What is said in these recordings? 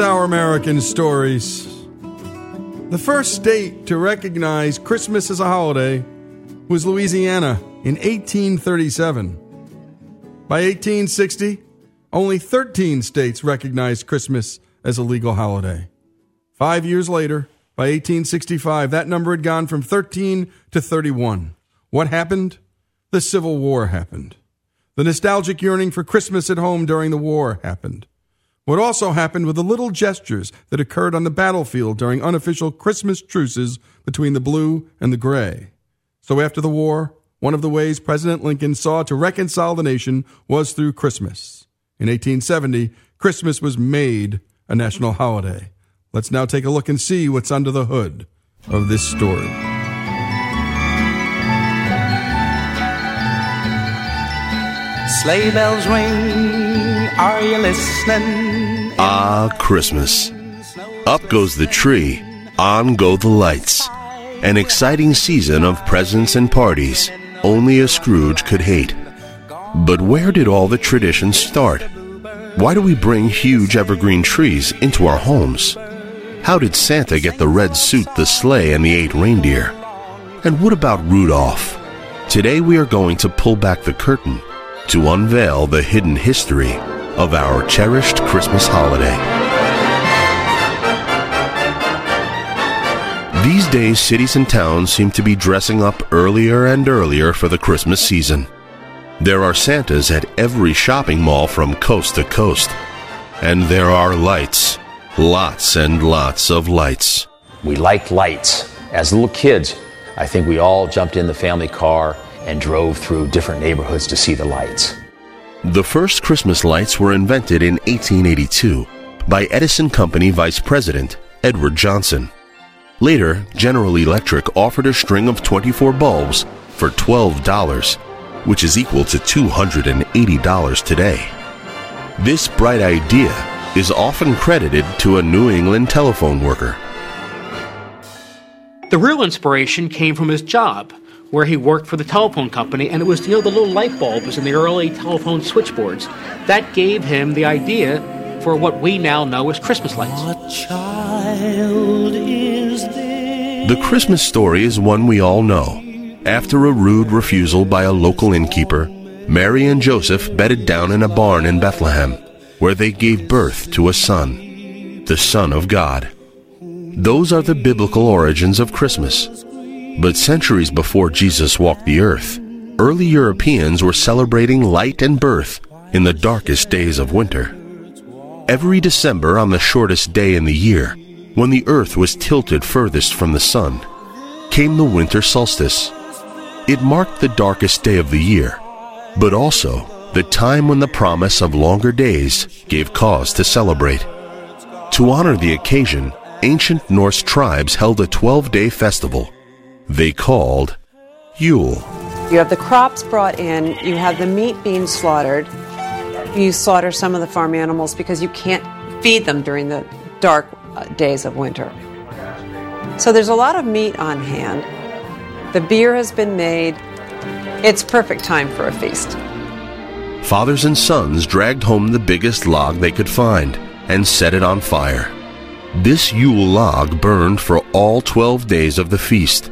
Our American Stories. The first state to recognize Christmas as a holiday was Louisiana in 1837. By 1860, only 13 states recognized Christmas as a legal holiday. Five years later, by 1865, that number had gone from 13 to 31. What happened? The Civil War happened. The nostalgic yearning for Christmas at home during the war happened. What also happened were the little gestures that occurred on the battlefield during unofficial Christmas truces between the blue and the gray. So after the war, one of the ways President Lincoln saw to reconcile the nation was through Christmas. In 1870, Christmas was made a national holiday. Let's now take a look and see what's under the hood of this story. Sleigh bells ring, are you listening? Ah, Christmas. Up goes the tree, on go the lights. An exciting season of presents and parties only a Scrooge could hate. But where did all the traditions start? Why do we bring huge evergreen trees into our homes? How did Santa get the red suit, the sleigh, and the eight reindeer? And what about Rudolph? Today we are going to pull back the curtain to unveil the hidden history of our cherished Christmas holiday. These days, cities and towns seem to be dressing up earlier and earlier for the Christmas season. There are Santas at every shopping mall from coast to coast. And there are lights. Lots and lots of lights. We liked lights. As little kids, I think we all jumped in the family car and drove through different neighborhoods to see the lights. The first Christmas lights were invented in 1882 by Edison Company Vice President Edward Johnson. Later, General Electric offered a string of 24 bulbs for $12, which is equal to $280 today. This bright idea is often credited to a New England telephone worker. The real inspiration came from his job, where he worked for the telephone company, and it was you know the little light bulbs in the early telephone switchboards that gave him the idea for what we now know as Christmas lights. The Christmas story is one we all know. After a rude refusal by a local innkeeper, Mary and Joseph bedded down in a barn in Bethlehem, where they gave birth to a son, the Son of God. Those are the biblical origins of Christmas. But centuries before Jesus walked the earth, early Europeans were celebrating light and birth in the darkest days of winter. Every December, on the shortest day in the year, when the earth was tilted furthest from the sun, came the winter solstice. It marked the darkest day of the year, but also the time when the promise of longer days gave cause to celebrate. To honor the occasion, ancient Norse tribes held a 12 day festival they called Yule. You have the crops brought in, you have the meat being slaughtered. You slaughter some of the farm animals because you can't feed them during the dark uh, days of winter. So there's a lot of meat on hand. The beer has been made. It's perfect time for a feast. Fathers and sons dragged home the biggest log they could find and set it on fire. This Yule log burned for all 12 days of the feast,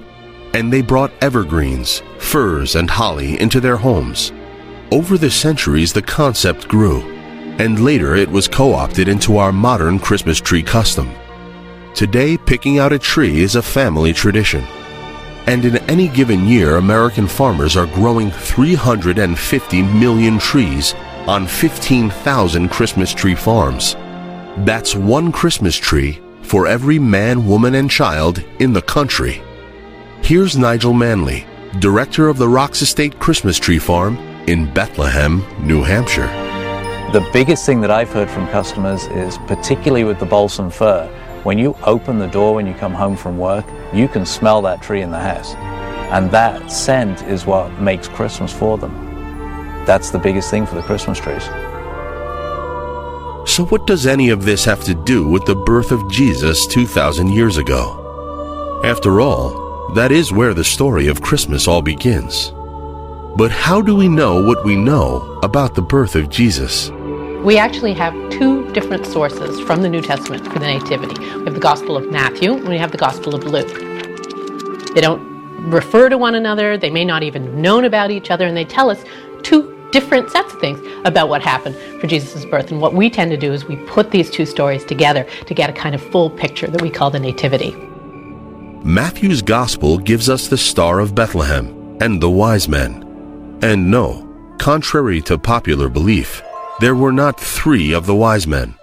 and they brought evergreens, firs, and holly into their homes. Over the centuries, the concept grew, and later it was co opted into our modern Christmas tree custom. Today, picking out a tree is a family tradition. And in any given year, American farmers are growing 350 million trees on 15,000 Christmas tree farms. That's one Christmas tree for every man, woman, and child in the country. Here's Nigel Manley, director of the Rocks Estate Christmas Tree Farm in Bethlehem, New Hampshire. The biggest thing that I've heard from customers is, particularly with the balsam fir, when you open the door when you come home from work, you can smell that tree in the house. And that scent is what makes Christmas for them. That's the biggest thing for the Christmas trees. So, what does any of this have to do with the birth of Jesus 2,000 years ago? After all, that is where the story of Christmas all begins. But how do we know what we know about the birth of Jesus? We actually have two different sources from the New Testament for the Nativity. We have the Gospel of Matthew and we have the Gospel of Luke. They don't refer to one another, they may not even have known about each other, and they tell us two different sets of things about what happened for Jesus' birth. And what we tend to do is we put these two stories together to get a kind of full picture that we call the Nativity. Matthew's Gospel gives us the Star of Bethlehem and the wise men. And no, contrary to popular belief, there were not three of the wise men.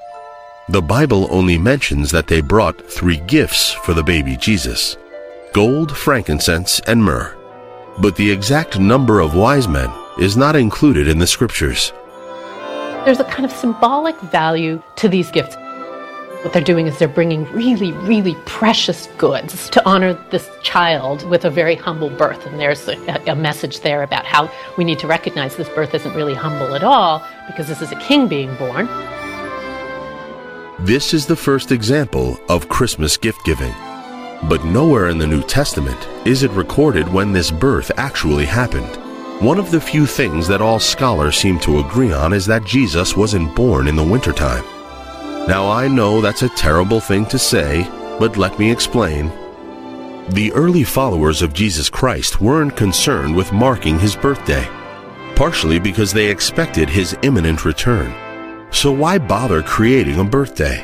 The Bible only mentions that they brought three gifts for the baby Jesus gold, frankincense, and myrrh. But the exact number of wise men is not included in the scriptures. There's a kind of symbolic value to these gifts. What they're doing is they're bringing really, really precious goods to honor this child with a very humble birth. And there's a, a, message there about how we need to recognize this birth isn't really humble at all because this is a king being born. This is the first example of Christmas gift giving. But nowhere in the New Testament is it recorded when this birth actually happened. One of the few things that all scholars seem to agree on is that Jesus wasn't born in the wintertime. Now I know that's a terrible thing to say, but let me explain. The early followers of Jesus Christ weren't concerned with marking his birthday, partially because they expected his imminent return. So why bother creating a birthday?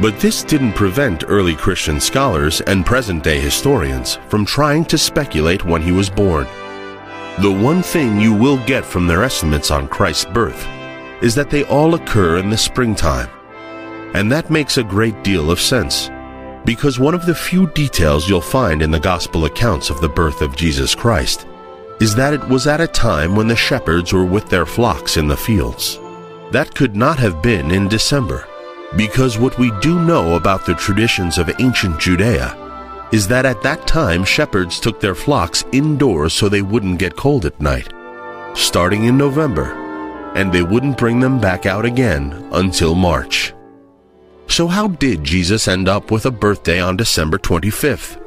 But this didn't prevent early Christian scholars and present day historians from trying to speculate when he was born. The one thing you will get from their estimates on Christ's birth is that they all occur in the springtime. And that makes a great deal of sense, because one of the few details you'll find in the Gospel accounts of the birth of Jesus Christ is that it was at a time when the shepherds were with their flocks in the fields. That could not have been in December because what we do know about the traditions of ancient Judea is that at that time shepherds took their flocks indoors so they wouldn't get cold at night, starting in November, and they wouldn't bring them back out again until March. So, how did Jesus end up with a birthday on December 25th?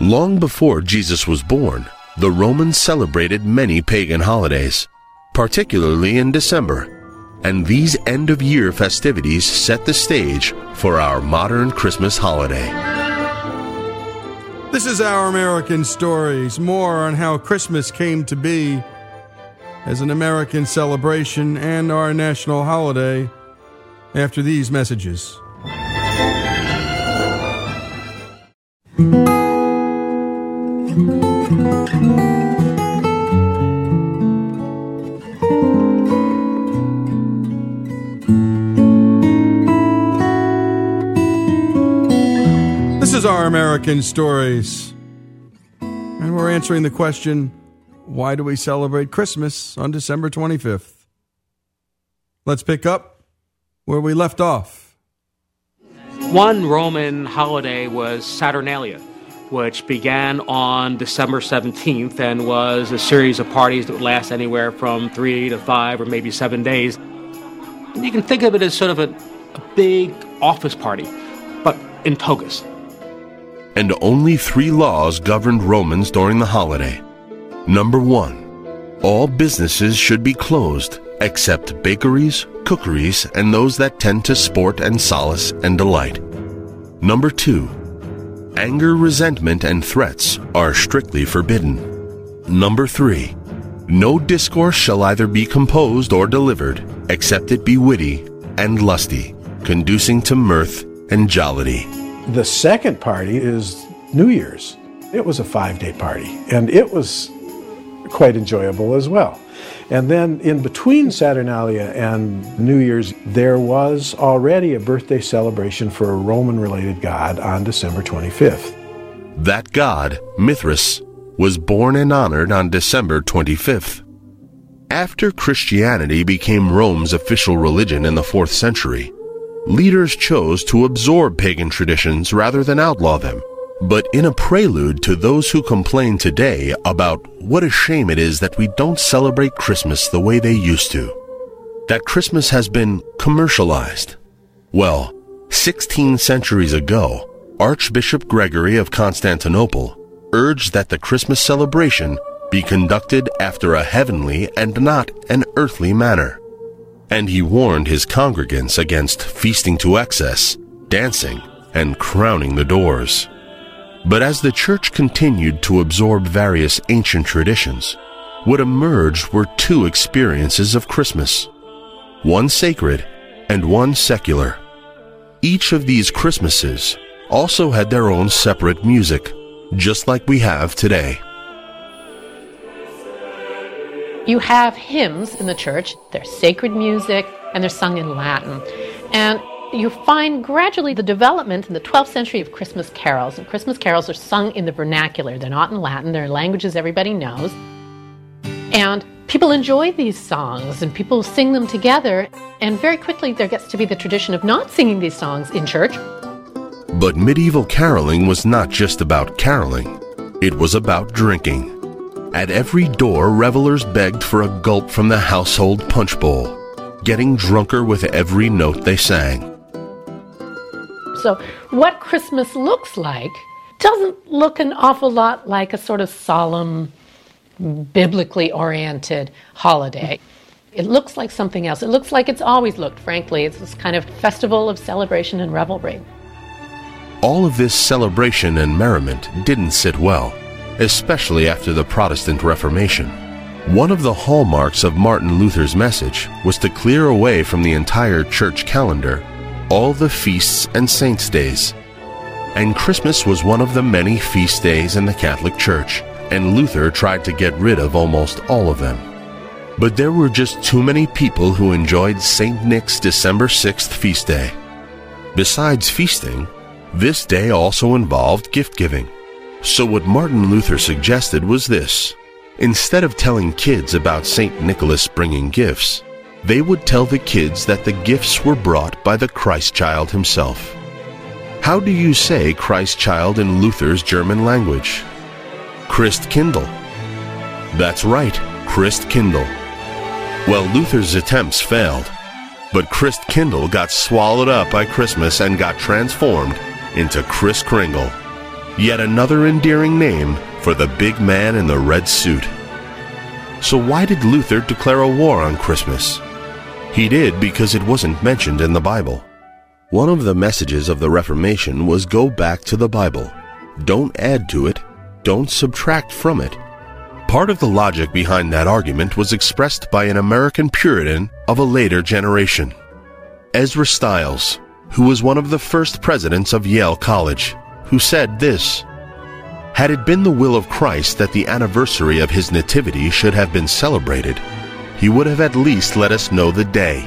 Long before Jesus was born, the Romans celebrated many pagan holidays, particularly in December and these end of year festivities set the stage for our modern Christmas holiday. This is Our American Stories, more on how Christmas came to be as an American celebration and our national holiday after these messages. This is Our American Stories. And we're answering the question why do we celebrate Christmas on December 25th? Let's pick up where we left off. One Roman holiday was Saturnalia, which began on December 17th and was a series of parties that would last anywhere from three to five or maybe seven days. And you can think of it as sort of a, a big office party, but in togas and only three laws governed Romans during the holiday. Number one, all businesses should be closed except bakeries, cookeries, and those that tend to sport and solace and delight. Number two, anger, resentment, and threats are strictly forbidden. Number three, no discourse shall either be composed or delivered, except it be witty and lusty, conducing to mirth and jollity. The second party is New Year's. It was a five day party, and it was quite enjoyable as well. And then in between Saturnalia and New Year's, there was already a birthday celebration for a Roman related god on December 25th. That god, Mithras, was born and honored on December 25th. After Christianity became Rome's official religion in the 4th century, leaders chose to absorb pagan traditions rather than outlaw them. But in a prelude to those who complain today about what a shame it is that we don't celebrate Christmas the way they used to, that Christmas has been commercialized. Well, 16 centuries ago, Archbishop Gregory of Constantinople urged that the Christmas celebration be conducted after a heavenly and not an earthly manner. and he warned his congregants against feasting to excess, dancing, and crowning the doors. But as the church continued to absorb various ancient traditions, what emerged were two experiences of Christmas one sacred and one secular. Each of these Christmases also had their own separate music, just like we have today. You have hymns in the church, they're sacred music, and they're sung in Latin. And you find gradually the development in the 12th century of Christmas carols. And Christmas carols are sung in the vernacular. They're not in Latin, they're languages everybody knows. And people enjoy these songs and people sing them together. And very quickly, there gets to be the tradition of not singing these songs in church. But medieval caroling was not just about caroling, it was about drinking. At every door, revelers begged for a gulp from the household punch bowl, getting drunker with every note they sang. So, what Christmas looks like doesn't look an awful lot like a sort of solemn, biblically oriented holiday. It looks like something else. It looks like it's always looked, frankly. It's this kind of festival of celebration and revelry. All of this celebration and merriment didn't sit well especially after the Protestant Reformation. One of the hallmarks of Martin Luther's message was to clear away from the entire church calendar all the feasts and saints' days. And Christmas was one of the many feast days in the Catholic Church, and Luther tried to get rid of almost all of them. But there were just too many people who enjoyed St. Nick's December 6th feast day. Besides feasting, this day also involved gift giving. So, what Martin Luther suggested was this instead of telling kids about St. Nicholas bringing gifts, they would tell the kids that the gifts were brought by the Christ child himself. How do you say Christ child in Luther's German language? Christkindl. That's right, Christkindl. Well, Luther's attempts failed, but Christkindl got swallowed up by Christmas and got transformed into Kris Kringle yet another endearing name for the big man in the red suit. So, why did Luther declare a war on Christmas? He did because it wasn't mentioned in the Bible. One of the messages of the Reformation was go back to the Bible. Don't add to it, don't subtract from it. Part of the logic behind that argument was expressed by an American Puritan of a later generation, Ezra Stiles, who was one of the first presidents of Yale College who said this Had it been the will of Christ that the anniversary of his nativity should have been celebrated, he would have at least let us know the day.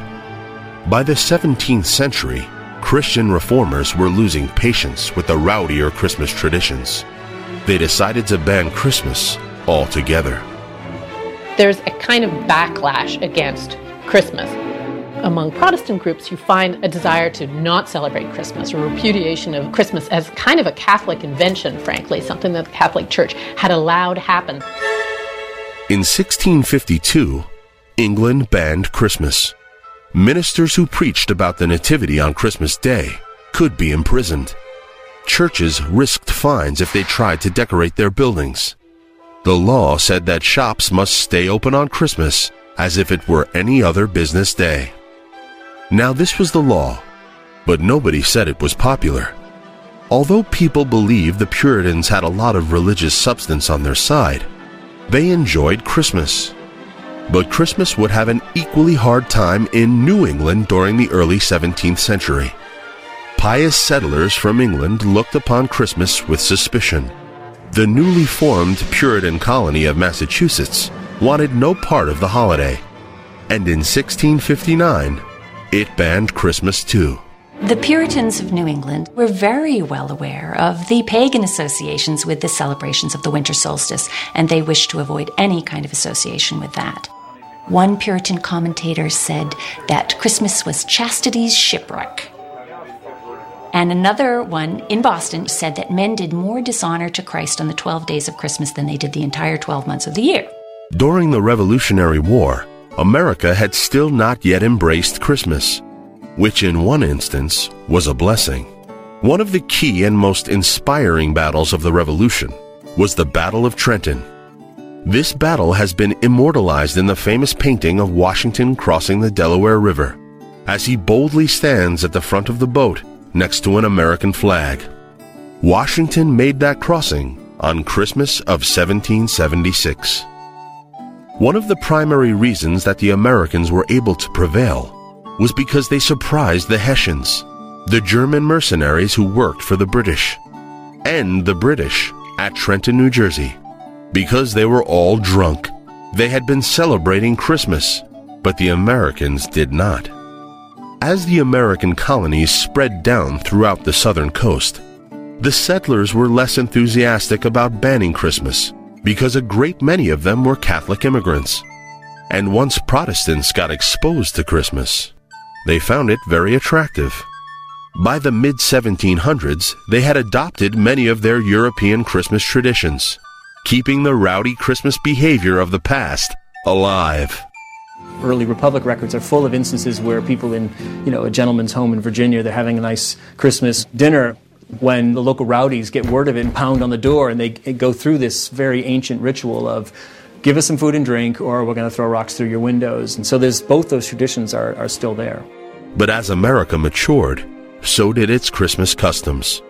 By the 17th century, Christian reformers were losing patience with the rowdier Christmas traditions. They decided to ban Christmas altogether. There's a kind of backlash against Christmas among Protestant groups, you find a desire to not celebrate Christmas, a repudiation of Christmas as kind of a Catholic invention, frankly, something that the Catholic Church had allowed happen. In 1652, England banned Christmas. Ministers who preached about the Nativity on Christmas Day could be imprisoned. Churches risked fines if they tried to decorate their buildings. The law said that shops must stay open on Christmas as if it were any other business day. Now, this was the law, but nobody said it was popular. Although people believed the Puritans had a lot of religious substance on their side, they enjoyed Christmas. But Christmas would have an equally hard time in New England during the early 17th century. Pious settlers from England looked upon Christmas with suspicion. The newly formed Puritan colony of Massachusetts wanted no part of the holiday, and in 1659, it banned Christmas too. The Puritans of New England were very well aware of the pagan associations with the celebrations of the winter solstice, and they wished to avoid any kind of association with that. One Puritan commentator said that Christmas was chastity's shipwreck. And another one in Boston said that men did more dishonor to Christ on the 12 days of Christmas than they did the entire 12 months of the year. During the Revolutionary War, America had still not yet embraced Christmas, which in one instance was a blessing. One of the key and most inspiring battles of the Revolution was the Battle of Trenton. This battle has been immortalized in the famous painting of Washington crossing the Delaware River, as he boldly stands at the front of the boat next to an American flag. Washington made that crossing on Christmas of 1776. One of the primary reasons that the Americans were able to prevail was because they surprised the Hessians, the German mercenaries who worked for the British, and the British at Trenton, New Jersey. Because they were all drunk, they had been celebrating Christmas, but the Americans did not. As the American colonies spread down throughout the southern coast, the settlers were less enthusiastic about banning Christmas because a great many of them were Catholic immigrants. And once Protestants got exposed to Christmas, they found it very attractive. By the mid 1700s, they had adopted many of their European Christmas traditions, keeping the rowdy Christmas behavior of the past alive. Early Republic records are full of instances where people in, you know, a gentleman's home in Virginia, they're having a nice Christmas dinner when the local rowdies get word of it and pound on the door and they go through this very ancient ritual of give us some food and drink or we're going to throw rocks through your windows. And so there's both those traditions are, are still there. But as America matured, so did its Christmas customs.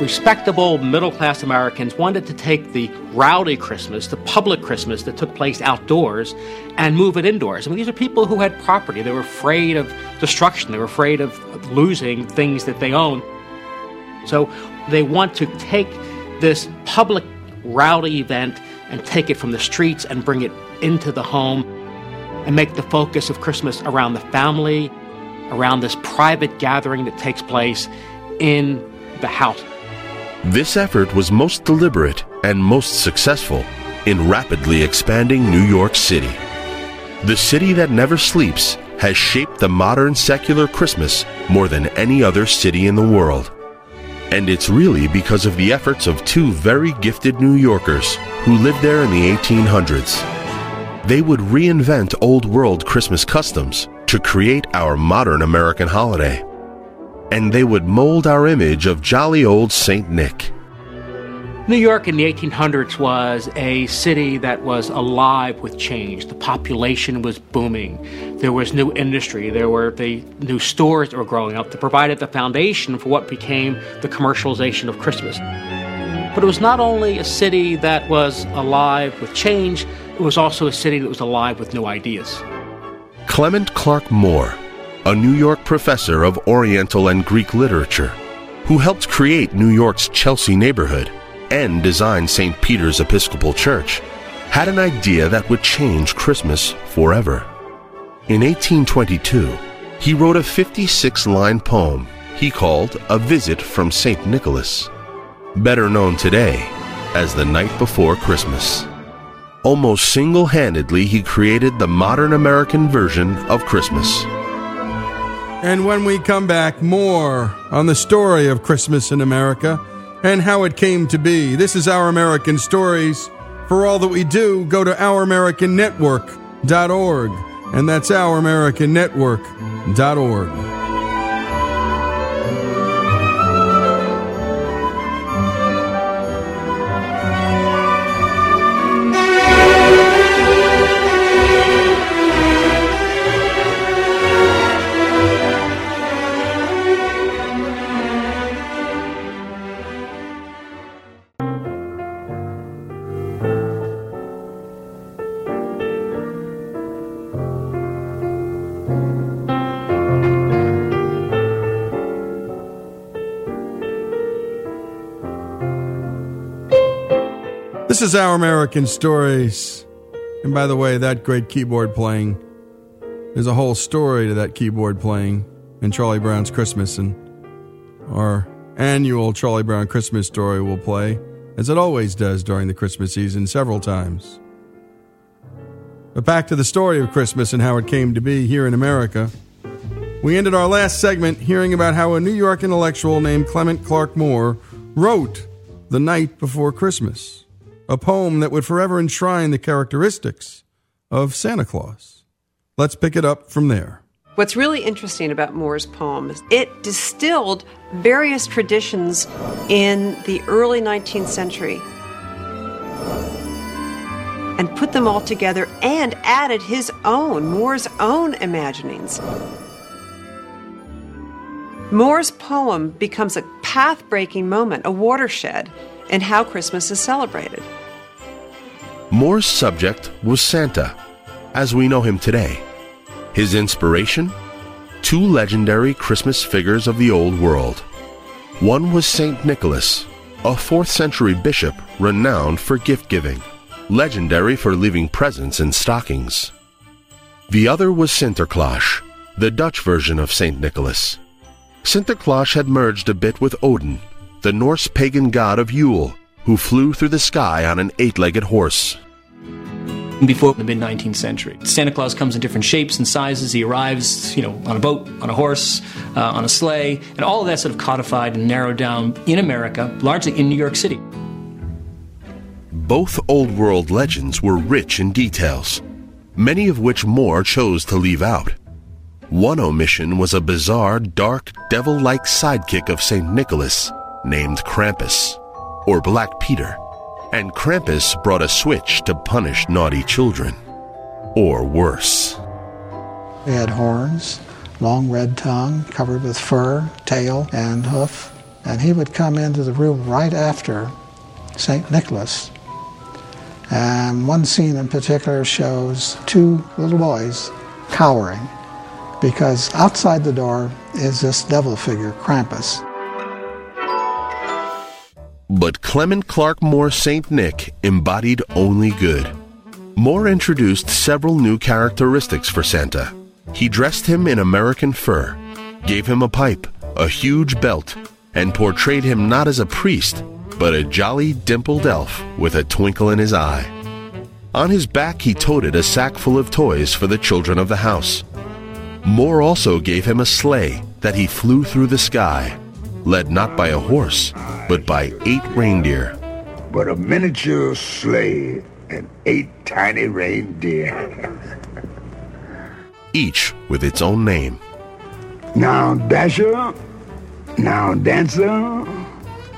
Respectable middle class Americans wanted to take the rowdy Christmas, the public Christmas that took place outdoors, and move it indoors. I mean, these are people who had property. They were afraid of destruction, they were afraid of losing things that they own. So they want to take this public rowdy event and take it from the streets and bring it into the home and make the focus of Christmas around the family, around this private gathering that takes place in the house. This effort was most deliberate and most successful in rapidly expanding New York City. The city that never sleeps has shaped the modern secular Christmas more than any other city in the world. And it's really because of the efforts of two very gifted New Yorkers who lived there in the 1800s. They would reinvent old world Christmas customs to create our modern American holiday. And they would mold our image of jolly old St. Nick. New York in the 1800s was a city that was alive with change. The population was booming. There was new industry. There were the new stores that were growing up that provided the foundation for what became the commercialization of Christmas. But it was not only a city that was alive with change, it was also a city that was alive with new ideas. Clement Clarke Moore, a New York professor of Oriental and Greek literature, who helped create New York's Chelsea neighborhood and design St. Peter's Episcopal Church, had an idea that would change Christmas forever. In 1822, he wrote a 56 line poem he called A Visit from St. Nicholas, better known today as The Night Before Christmas. Almost single handedly, he created the modern American version of Christmas. And when we come back, more on the story of Christmas in America and how it came to be. This is Our American Stories. For all that we do, go to OurAmericanNetwork.org. And that's OurAmericanNetwork.org. is Our American Stories. And by the way, that great keyboard playing, there's a whole story to that keyboard playing in Charlie Brown's Christmas. And our annual Charlie Brown Christmas story will play, as it always does during the Christmas season, several times. But back to the story of Christmas and how it came to be here in America. We ended our last segment hearing about how a New York intellectual named Clement Clarke Moore wrote The Night Before Christmas a poem that would forever enshrine the characteristics of Santa Claus. Let's pick it up from there. What's really interesting about Moore's poem is it distilled various traditions in the early 19th century. and put them all together and added his own, Moore's own imaginings. Moore's poem becomes a path breaking moment, a watershed in how Christmas is celebrated. Moore's subject was Santa, as we know him today. His inspiration? Two legendary Christmas figures of the old world. One was St. Nicholas, a 4th century bishop renowned for gift giving, legendary for leaving presents in stockings. The other was Sinterklaas, the Dutch version of St. Nicholas. Sinterklaas had merged a bit with Odin, the Norse pagan god of Yule, who flew through the sky on an eight legged horse. Before the mid 19th century, Santa Claus comes in different shapes and sizes. He arrives, you know, on a boat, on a horse, uh, on a sleigh, and all of that sort of codified and narrowed down in America, largely in New York City. Both Old World legends were rich in details, many of which Moore chose to leave out. One omission was a bizarre, dark, devil like sidekick of St. Nicholas named Krampus, or Black Peter, and Krampus brought a switch to punish naughty children. Or worse. He had horns, long red tongue covered with fur, tail, and hoof, and he would come into the room right after St. Nicholas. And one scene in particular shows two little boys cowering because outside the door is this devil figure, Krampus. But Clement Clarke Moore St. Nick embodied only good. Moore introduced several new characteristics for Santa. He dressed him in American fur, gave him a pipe, a huge belt, and portrayed him not as a priest, but a jolly dimpled elf with a twinkle in his eye. On his back, he toted a sack full of toys for the children of the house. Moore also gave him a sleigh that he flew through the sky, led not by a horse, but by eight reindeer. But a miniature sleigh and eight tiny reindeer. each with its own name. Now Dasher, now Dancer,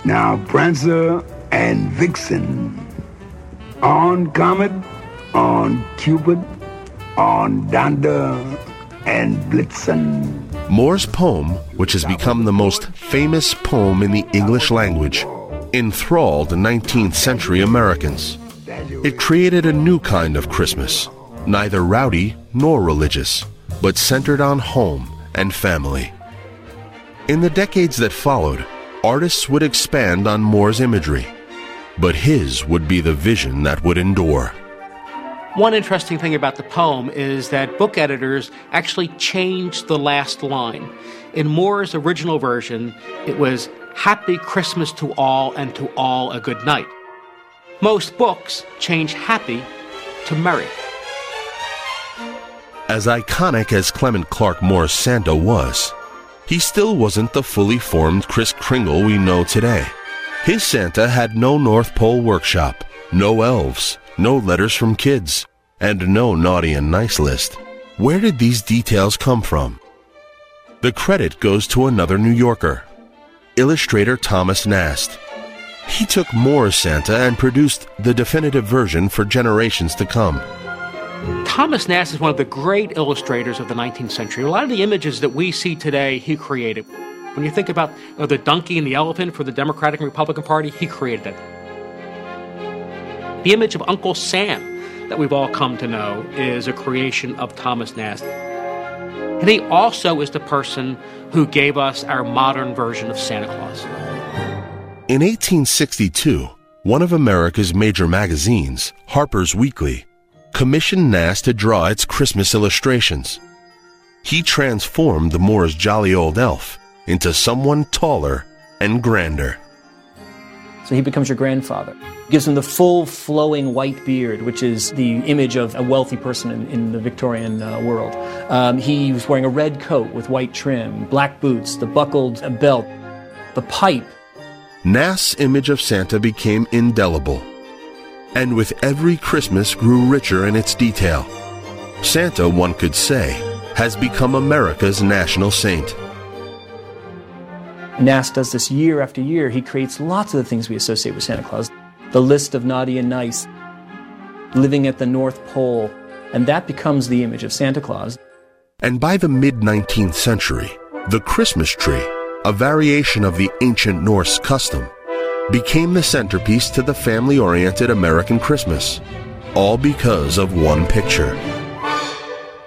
now Prancer and Vixen. On Comet, on Cupid, on Donder and Blitzen. Moore's poem, which has become the most famous poem in the English language, enthralled 19th century Americans. It created a new kind of Christmas, neither rowdy nor religious, but centered on home and family. In the decades that followed, artists would expand on Moore's imagery, but his would be the vision that would endure. One interesting thing about the poem is that book editors actually changed the last line. In Moore's original version, it was Happy Christmas to all and to all a good night. Most books change happy to merry. As iconic as Clement Clarke Moore's Santa was, he still wasn't the fully formed Kris Kringle we know today. His Santa had no North Pole workshop, no elves, no letters from kids, and no naughty and nice list. Where did these details come from? The credit goes to another New Yorker, illustrator Thomas Nast. He took Moore's Santa and produced the definitive version for generations to come. Thomas Nast is one of the great illustrators of the 19th century. A lot of the images that we see today, he created. When you think about you know, the donkey and the elephant for the Democratic and Republican Party, he created that. The image of Uncle Sam that we've all come to know is a creation of Thomas Nast. And he also is the person who gave us our modern version of Santa Claus. In 1862, one of America's major magazines, Harper's Weekly, commissioned Nast to draw its Christmas illustrations. He transformed the Moore's jolly old elf into someone taller and grander. So he becomes your grandfather. Gives him the full flowing white beard, which is the image of a wealthy person in, in the Victorian uh, world. Um, he was wearing a red coat with white trim, black boots, the buckled belt, the pipe. Nast's image of Santa became indelible, and with every Christmas grew richer in its detail. Santa, one could say, has become America's national saint. Nast does this year after year. He creates lots of the things we associate with Santa Claus. The list of naughty and nice. living at the North Pole, and that becomes the image of Santa Claus. And by the mid 19th century, the Christmas tree, a variation of the ancient Norse custom, became the centerpiece to the family oriented American Christmas, all because of one picture.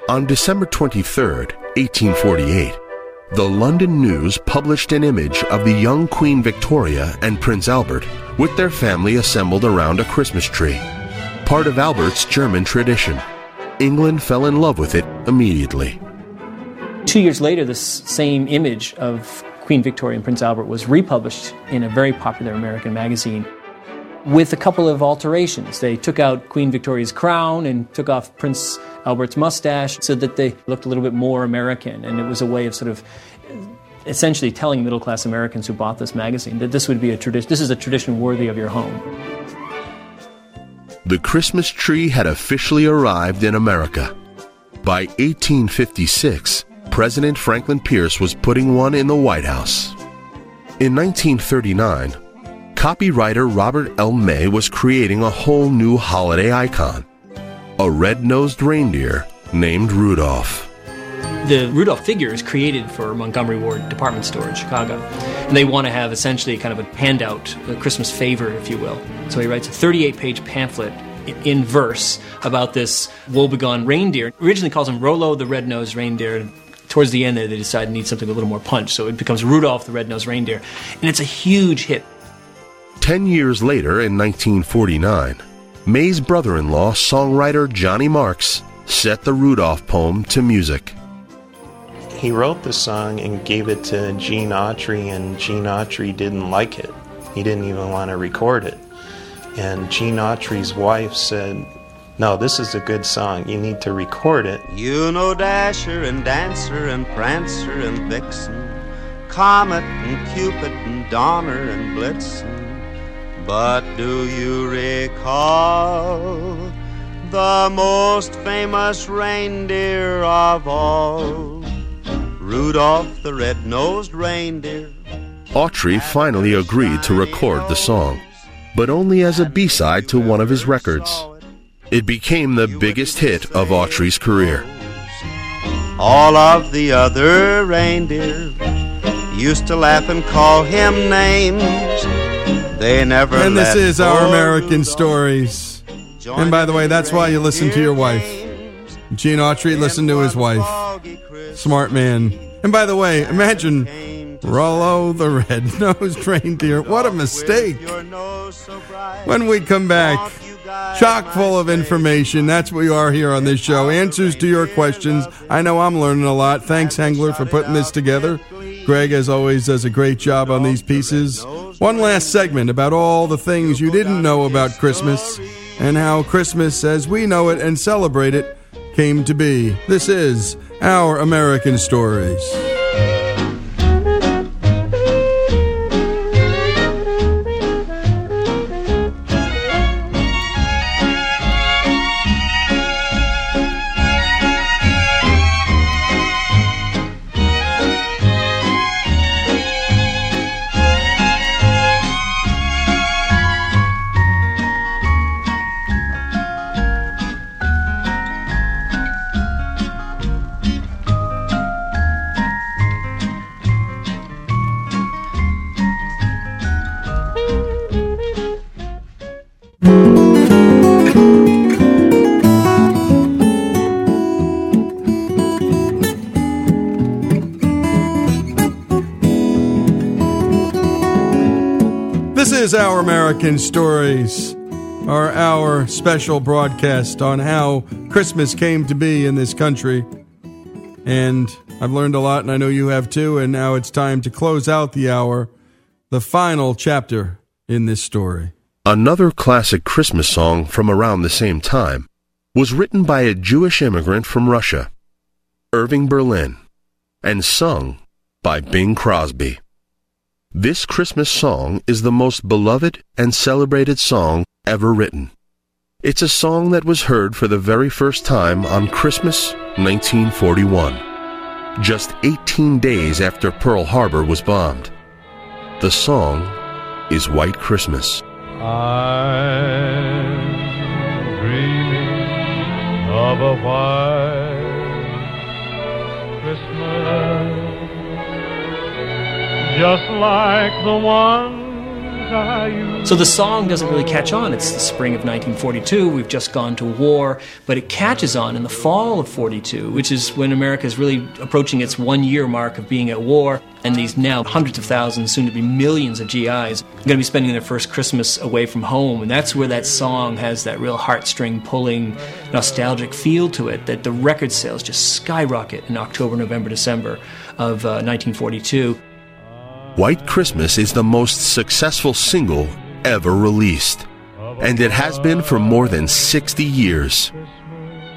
On December 23, 1848, the London News published an image of the young Queen Victoria and Prince Albert with their family assembled around a Christmas tree, part of Albert's German tradition. England fell in love with it immediately. Two years later, this same image of Queen Victoria and Prince Albert was republished in a very popular American magazine with a couple of alterations. They took out Queen Victoria's crown and took off Prince Albert's mustache so that they looked a little bit more American. And it was a way of sort of uh, essentially telling middle class Americans who bought this magazine that this would be a tradition, this is a tradition worthy of your home. The Christmas tree had officially arrived in America. By 1856, President Franklin Pierce was putting one in the White House. In 1939, copywriter Robert L. May was creating a whole new holiday icon a red nosed reindeer named Rudolph. The Rudolph figure is created for Montgomery Ward department store in Chicago. And they want to have essentially kind of a handout, a Christmas favor, if you will. So he writes a 38 page pamphlet in verse about this woebegone reindeer. Originally calls him Rollo the red-nosed reindeer. Towards the end there, they decide to need something a little more punch, so it becomes Rudolph the red-nosed reindeer. And it's a huge hit. Ten years later, in 1949, May's brother in law, songwriter Johnny Marks, set the Rudolph poem to music. He wrote the song and gave it to Gene Autry, and Gene Autry didn't like it. He didn't even want to record it. And Gene Autry's wife said, No, this is a good song. You need to record it. You know Dasher and Dancer and Prancer and Vixen, Comet and Cupid and Donner and Blitzen. But do you recall the most famous reindeer of all? Rudolph the red-nosed reindeer. Autry finally agreed to record the song, but only as a B-side to one of his records. It became the biggest hit of Autry's career. All of the other reindeer used to laugh and call him names. They never And this is our American Stories. And by the way, that's why you listen to your wife. Gene Autry listened to his wife. Smart man. And by the way, imagine Rollo the red-nosed reindeer. What a mistake. When we come back, chock full of information. That's what we are here on this show. Answers to your questions. I know I'm learning a lot. Thanks, Hengler, for putting this together. Greg, as always, does a great job on these pieces. One last segment about all the things you didn't know about Christmas and how Christmas, as we know it and celebrate it, came to be. This is Our American Stories. American Stories, our our special broadcast on how Christmas came to be in this country. And I've learned a lot, and I know you have too. And now it's time to close out the hour, the final chapter in this story. Another classic Christmas song from around the same time was written by a Jewish immigrant from Russia, Irving Berlin, and sung by Bing Crosby. This Christmas song is the most beloved and celebrated song ever written. It's a song that was heard for the very first time on Christmas 1941, just 18 days after Pearl Harbor was bombed. The song is White Christmas. I'm dreaming of a white Christmas, just like the ones I used. So the song doesn't really catch on. It's the spring of 1942. We've just gone to war, but it catches on in the fall of 42, which is when America is really approaching its one year mark of being at war. And these now hundreds of thousands, soon to be millions of GIs, are going to be spending their first Christmas away from home. And that's where that song has that real heartstring pulling, nostalgic feel to it, that the record sales just skyrocket in October, November, December of uh, 1942. White Christmas is the most successful single ever released, and it has been for more than 60 years.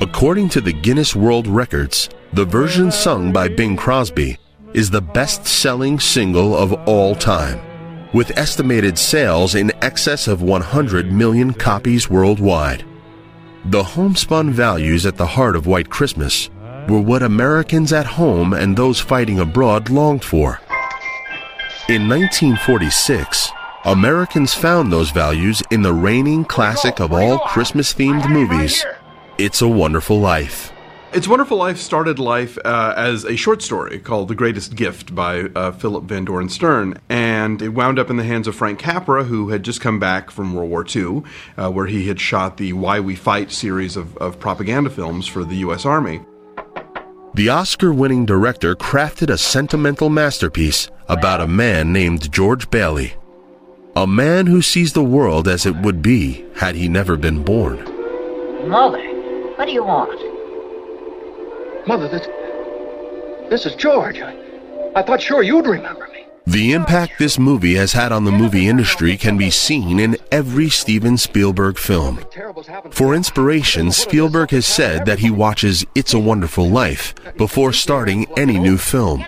According to the Guinness World Records, the version sung by Bing Crosby is the best selling single of all time, with estimated sales in excess of 100 million copies worldwide. The homespun values at the heart of White Christmas were what Americans at home and those fighting abroad longed for. In 1946, Americans found those values in the reigning classic of all Christmas themed movies, It's a Wonderful Life. It's Wonderful Life started life uh, as a short story called The Greatest Gift by uh, Philip Van Doren Stern. And it wound up in the hands of Frank Capra, who had just come back from World War II, uh, where he had shot the Why We Fight series of, of propaganda films for the U.S. Army. The Oscar winning director crafted a sentimental masterpiece about a man named George Bailey. A man who sees the world as it would be had he never been born. Mother, what do you want? Mother, this, this is George. I, I thought sure you'd remember me. The impact this movie has had on the movie industry can be seen in every Steven Spielberg film. For inspiration, Spielberg has said that he watches It's a Wonderful Life before starting any new film.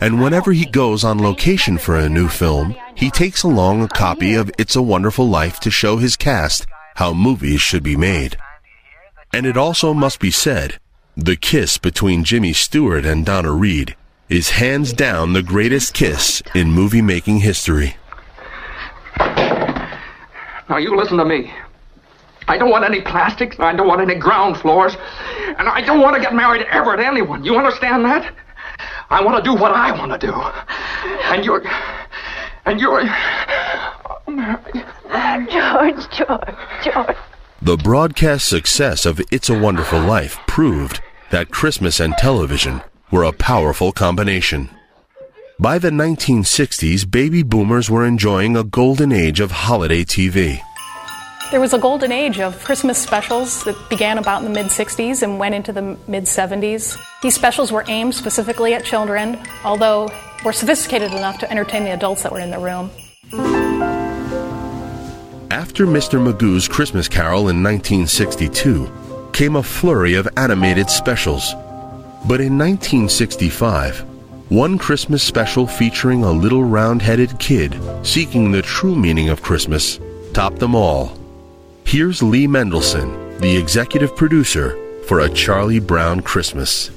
And whenever he goes on location for a new film, he takes along a copy of It's a Wonderful Life to show his cast how movies should be made. And it also must be said, the kiss between Jimmy Stewart and Donna Reed is hands down the greatest kiss in movie making history. Now you listen to me. I don't want any plastics. I don't want any ground floors. And I don't want to get married ever to anyone. You understand that? I want to do what I want to do. And you're. And you're. George, George, George. The broadcast success of It's a Wonderful Life proved that Christmas and television were a powerful combination. By the 1960s, baby boomers were enjoying a golden age of holiday TV. There was a golden age of Christmas specials that began about in the mid 60s and went into the mid 70s. These specials were aimed specifically at children, although were sophisticated enough to entertain the adults that were in the room. After Mr. Magoo's Christmas Carol in 1962 came a flurry of animated specials. But in 1965, one Christmas special featuring a little round headed kid seeking the true meaning of Christmas topped them all. Here's Lee Mendelson, the executive producer for A Charlie Brown Christmas.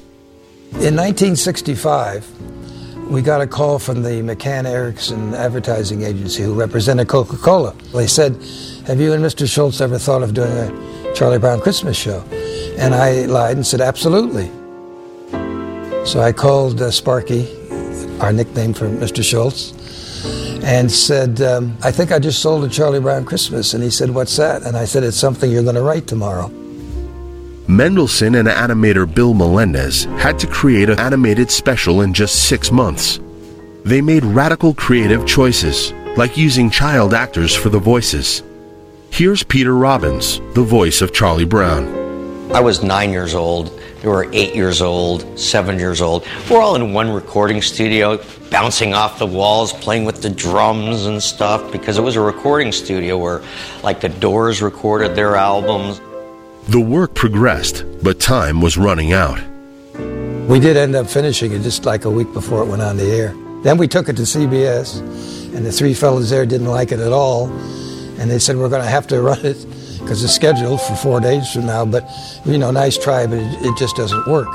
In 1965, we got a call from the McCann Erickson advertising agency who represented Coca Cola. They said, Have you and Mr. Schulz ever thought of doing a Charlie Brown Christmas show? And I lied and said, Absolutely. So I called uh, Sparky, our nickname for Mr. Schulz, and said, um, I think I just sold a Charlie Brown Christmas. And he said, What's that? And I said, It's something you're going to write tomorrow. Mendelson and animator Bill Melendez had to create an animated special in just six months. They made radical creative choices, like using child actors for the voices. Here's Peter Robbins, the voice of Charlie Brown. I was nine years old. They were eight years old, seven years old. We're all in one recording studio, bouncing off the walls, playing with the drums and stuff, because it was a recording studio where, like, the Doors recorded their albums. The work progressed, but time was running out. We did end up finishing it just like a week before it went on the air. Then we took it to CBS, and the three fellows there didn't like it at all. And they said, We're going to have to run it because it's scheduled for four days from now. But, you know, nice try, but it, it just doesn't work.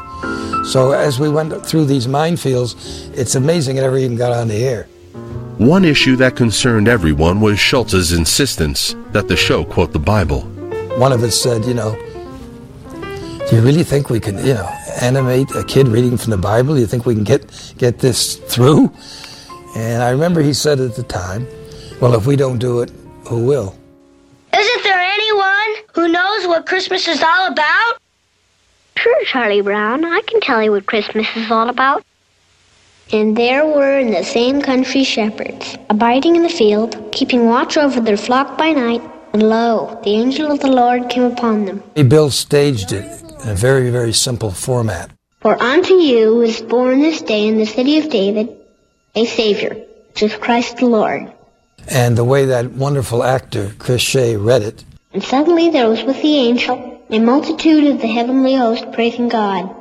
So as we went through these minefields, it's amazing it ever even got on the air. One issue that concerned everyone was Schulz's insistence that the show quote the Bible. One of us said, you know, Do you really think we can, you know, animate a kid reading from the Bible? Do You think we can get get this through? And I remember he said at the time, "Well, if we don't do it, who will?" Isn't there anyone who knows what Christmas is all about? Sure, Charlie Brown. I can tell you what Christmas is all about. And there were in the same country shepherds, abiding in the field, keeping watch over their flock by night. And lo, the angel of the Lord came upon them. Bill staged it in a very, very simple format. For unto you is born this day in the city of David a Savior, which is Christ the Lord. And the way that wonderful actor, Chris Shea, read it. And suddenly there was with the angel a multitude of the heavenly host praising God,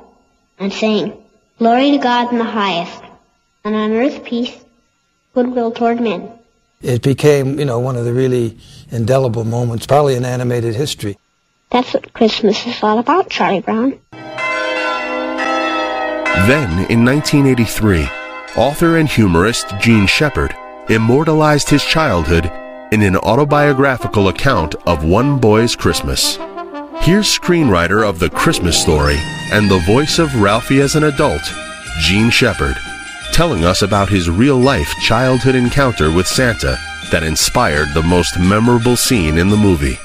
and saying, Glory to God in the highest, and on earth peace, goodwill toward men. It became, you know, one of the really indelible moments, probably in animated history. That's what Christmas is all about, Charlie Brown. Then, in 1983, author and humorist Jean Shepherd immortalized his childhood in an autobiographical account of One Boy's Christmas. Here's screenwriter of The Christmas Story and the voice of Ralphie as an adult, Jean Shepherd, telling us about his real life childhood encounter with Santa that inspired the most memorable scene in the movie.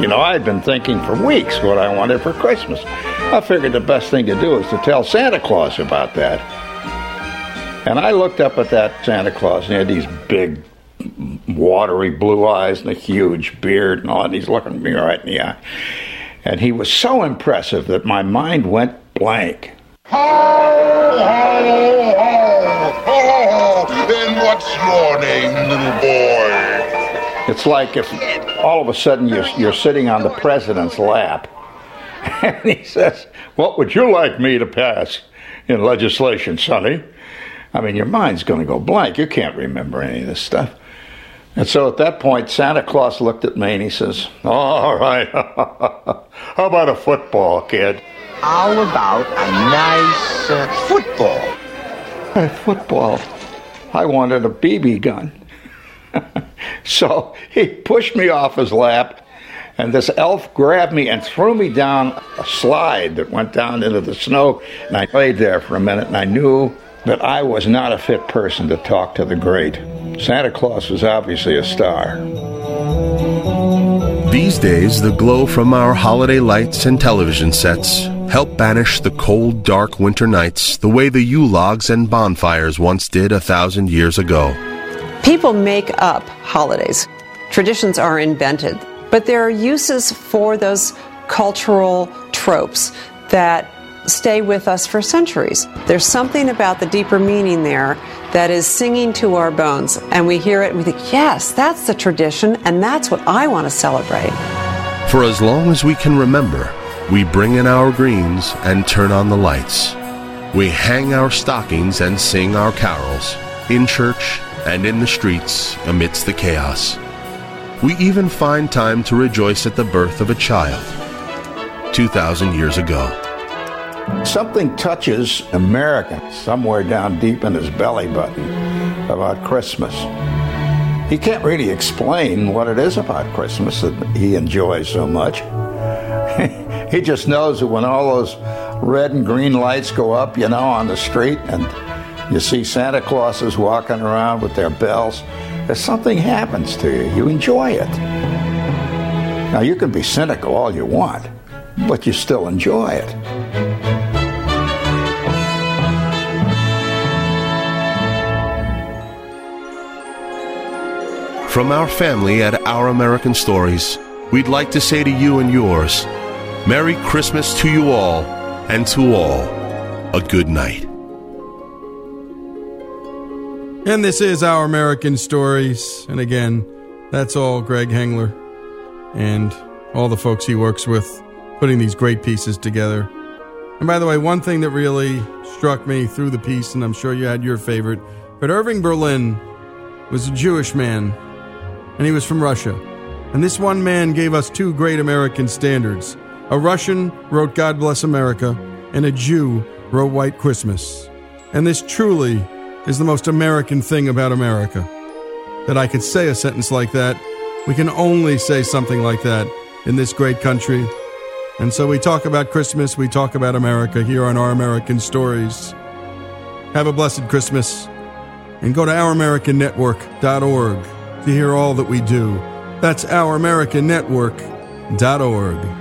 You know, I'd been thinking for weeks what I wanted for Christmas. I figured the best thing to do is to tell Santa Claus about that. And I looked up at that Santa Claus, and he had these big, watery blue eyes and a huge beard and all, and he's looking at me right in the eye. And he was so impressive that my mind went blank. Ho, ho, ho, ho, Then what's your name, little boy? It's like if all of a sudden you're, you're sitting on the president's lap, and he says, What would you like me to pass in legislation, Sonny? I mean, your mind's going to go blank. You can't remember any of this stuff. And so at that point, Santa Claus looked at me and he says, All right, how about a football, kid? How about a nice uh, football? A football. I wanted a BB gun. so he pushed me off his lap, and this elf grabbed me and threw me down a slide that went down into the snow. And I laid there for a minute, and I knew that I was not a fit person to talk to the great. Santa Claus was obviously a star. These days, the glow from our holiday lights and television sets help banish the cold, dark winter nights the way the Yule logs and bonfires once did a thousand years ago. People make up holidays. Traditions are invented, but there are uses for those cultural tropes that stay with us for centuries. There's something about the deeper meaning there that is singing to our bones, and we hear it and we think, yes, that's the tradition, and that's what I want to celebrate. For as long as we can remember, we bring in our greens and turn on the lights. We hang our stockings and sing our carols, in church and in the streets amidst the chaos. We even find time to rejoice at the birth of a child 2,000 years ago. Something touches America somewhere down deep in his belly button about Christmas. He can't really explain what it is about Christmas that he enjoys so much. he just knows that when all those red and green lights go up, you know, on the street, and you see Santa Clauses walking around with their bells, there's something happens to you. You enjoy it. Now, you can be cynical all you want, but you still enjoy it. From our family at Our American Stories, we'd like to say to you and yours, Merry Christmas to you all, and to all, a good night. And this is Our American Stories. And again, that's all Greg Hengler and all the folks he works with putting these great pieces together. And by the way, one thing that really struck me through the piece, and I'm sure you had your favorite, but Irving Berlin was a Jewish man, and he was from Russia. And this one man gave us two great American standards. A Russian wrote God Bless America, and a Jew wrote White Christmas. And this truly is the most American thing about America. That I could say a sentence like that. We can only say something like that in this great country. And so we talk about Christmas, we talk about America here on Our American Stories. Have a blessed Christmas and go to ouramericannetwork.org to hear all that we do. That's ouramericannetwork.org.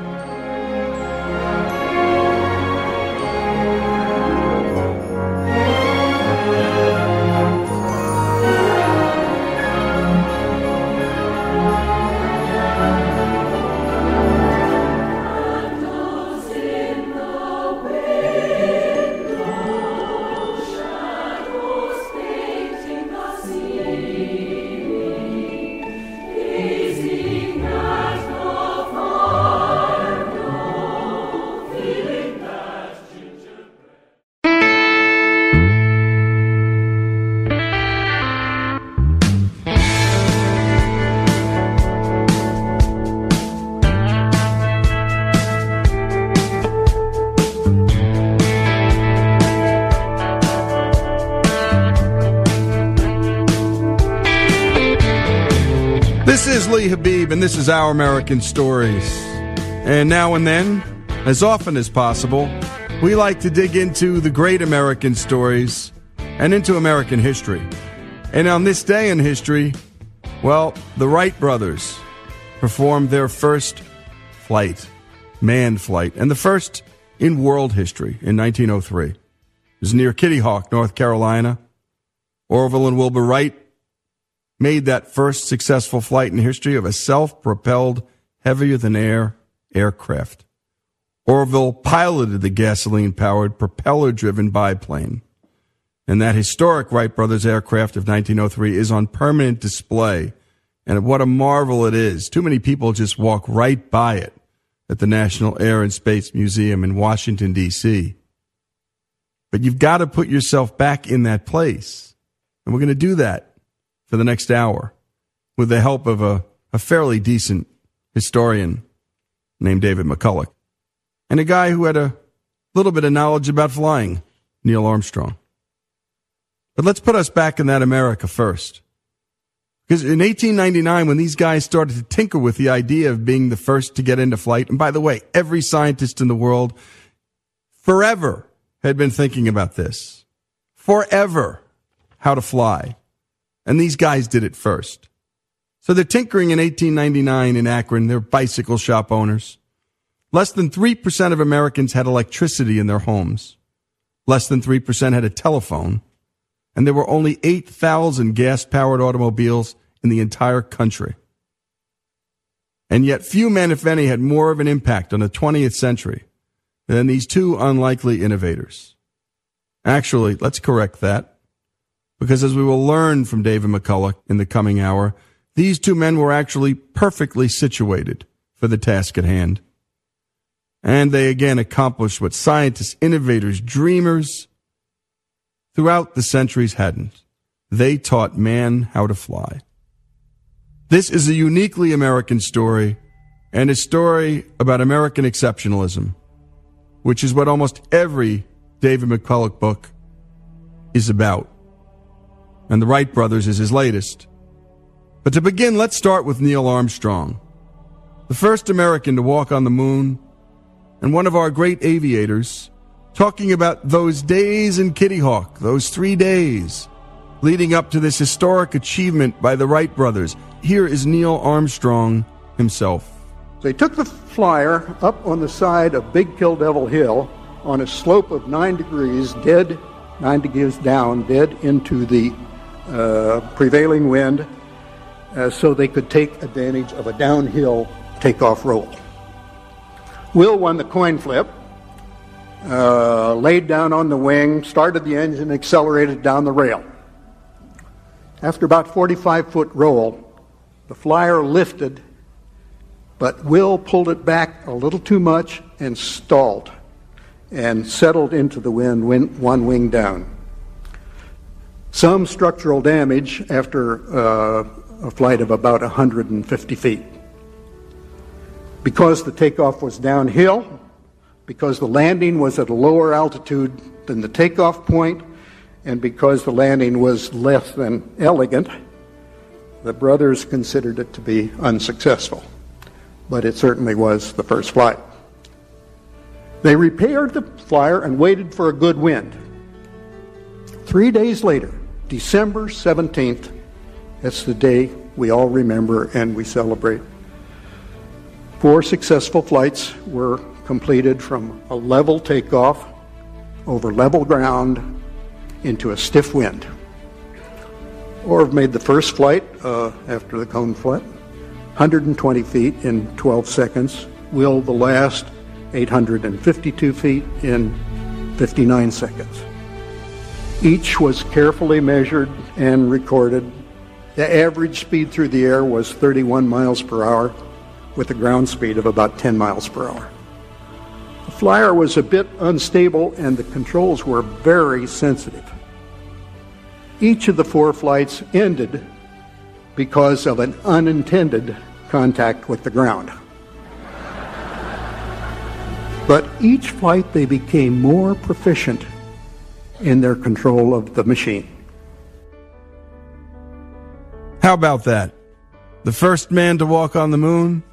Lee Habib, and this is Our American Stories. And now and then, as often as possible, we like to dig into the great American stories and into American history. And on this day in history, well, the Wright brothers performed their first flight, manned flight, and the first in world history in 1903. It was near Kitty Hawk, North Carolina. Orville and Wilbur Wright made that first successful flight in history of a self propelled, heavier than air aircraft. Orville piloted the gasoline powered, propeller driven biplane. And that historic Wright Brothers aircraft of 1903 is on permanent display. And what a marvel it is. Too many people just walk right by it at the National Air and Space Museum in Washington, D.C. But you've got to put yourself back in that place. And we're going to do that for the next hour with the help of a, a fairly decent historian named David McCullough and a guy who had a little bit of knowledge about flying, Neil Armstrong. But let's put us back in that America first. Because in 1899, when these guys started to tinker with the idea of being the first to get into flight, and by the way, every scientist in the world forever had been thinking about this. Forever. How to fly. And these guys did it first. So they're tinkering in 1899 in Akron. They're bicycle shop owners. Less than 3% of Americans had electricity in their homes. Less than 3% had a telephone. And there were only 8,000 gas powered automobiles in the entire country. And yet few men, if any, had more of an impact on the 20th century than these two unlikely innovators. Actually, let's correct that. Because as we will learn from David McCullough in the coming hour, these two men were actually perfectly situated for the task at hand. And they again accomplished what scientists, innovators, dreamers throughout the centuries hadn't. They taught man how to fly. This is a uniquely American story and a story about American exceptionalism, which is what almost every David McCullough book is about. And The Wright Brothers is his latest. But to begin, let's start with Neil Armstrong, the first American to walk on the moon and one of our great aviators, talking about those days in Kitty Hawk, those three days leading up to this historic achievement by the Wright brothers. Here is Neil Armstrong himself. They took the flyer up on the side of Big Kill Devil Hill on a slope of nine degrees, dead, nine degrees down, dead into the prevailing wind, uh, so they could take advantage of a downhill takeoff roll. Will won the coin flip, uh, laid down on the wing, started the engine, accelerated down the rail. After about 45 foot roll, the flyer lifted, but Will pulled it back a little too much and stalled and settled into the wind, one wing down. Some structural damage after uh, a flight of about 150 feet. Because the takeoff was downhill, because the landing was at a lower altitude than the takeoff point, and because the landing was less than elegant, the brothers considered it to be unsuccessful. But it certainly was the first flight. They repaired the flyer and waited for a good wind. Three days later, December 17th, that's the day we all remember and we celebrate. Four successful flights were completed from a level takeoff over level ground into a stiff wind. Orv made the first flight uh, after the cone flip, 120 feet in 12 seconds. Will the last 852 feet in 59 seconds. Each was carefully measured and recorded. The average speed through the air was 31 miles per hour, with a ground speed of about 10 miles per hour. The flyer was a bit unstable and the controls were very sensitive. Each of the four flights ended because of an unintended contact with the ground. But each flight they became more proficient in their control of the machine. How about that? The first man to walk on the moon,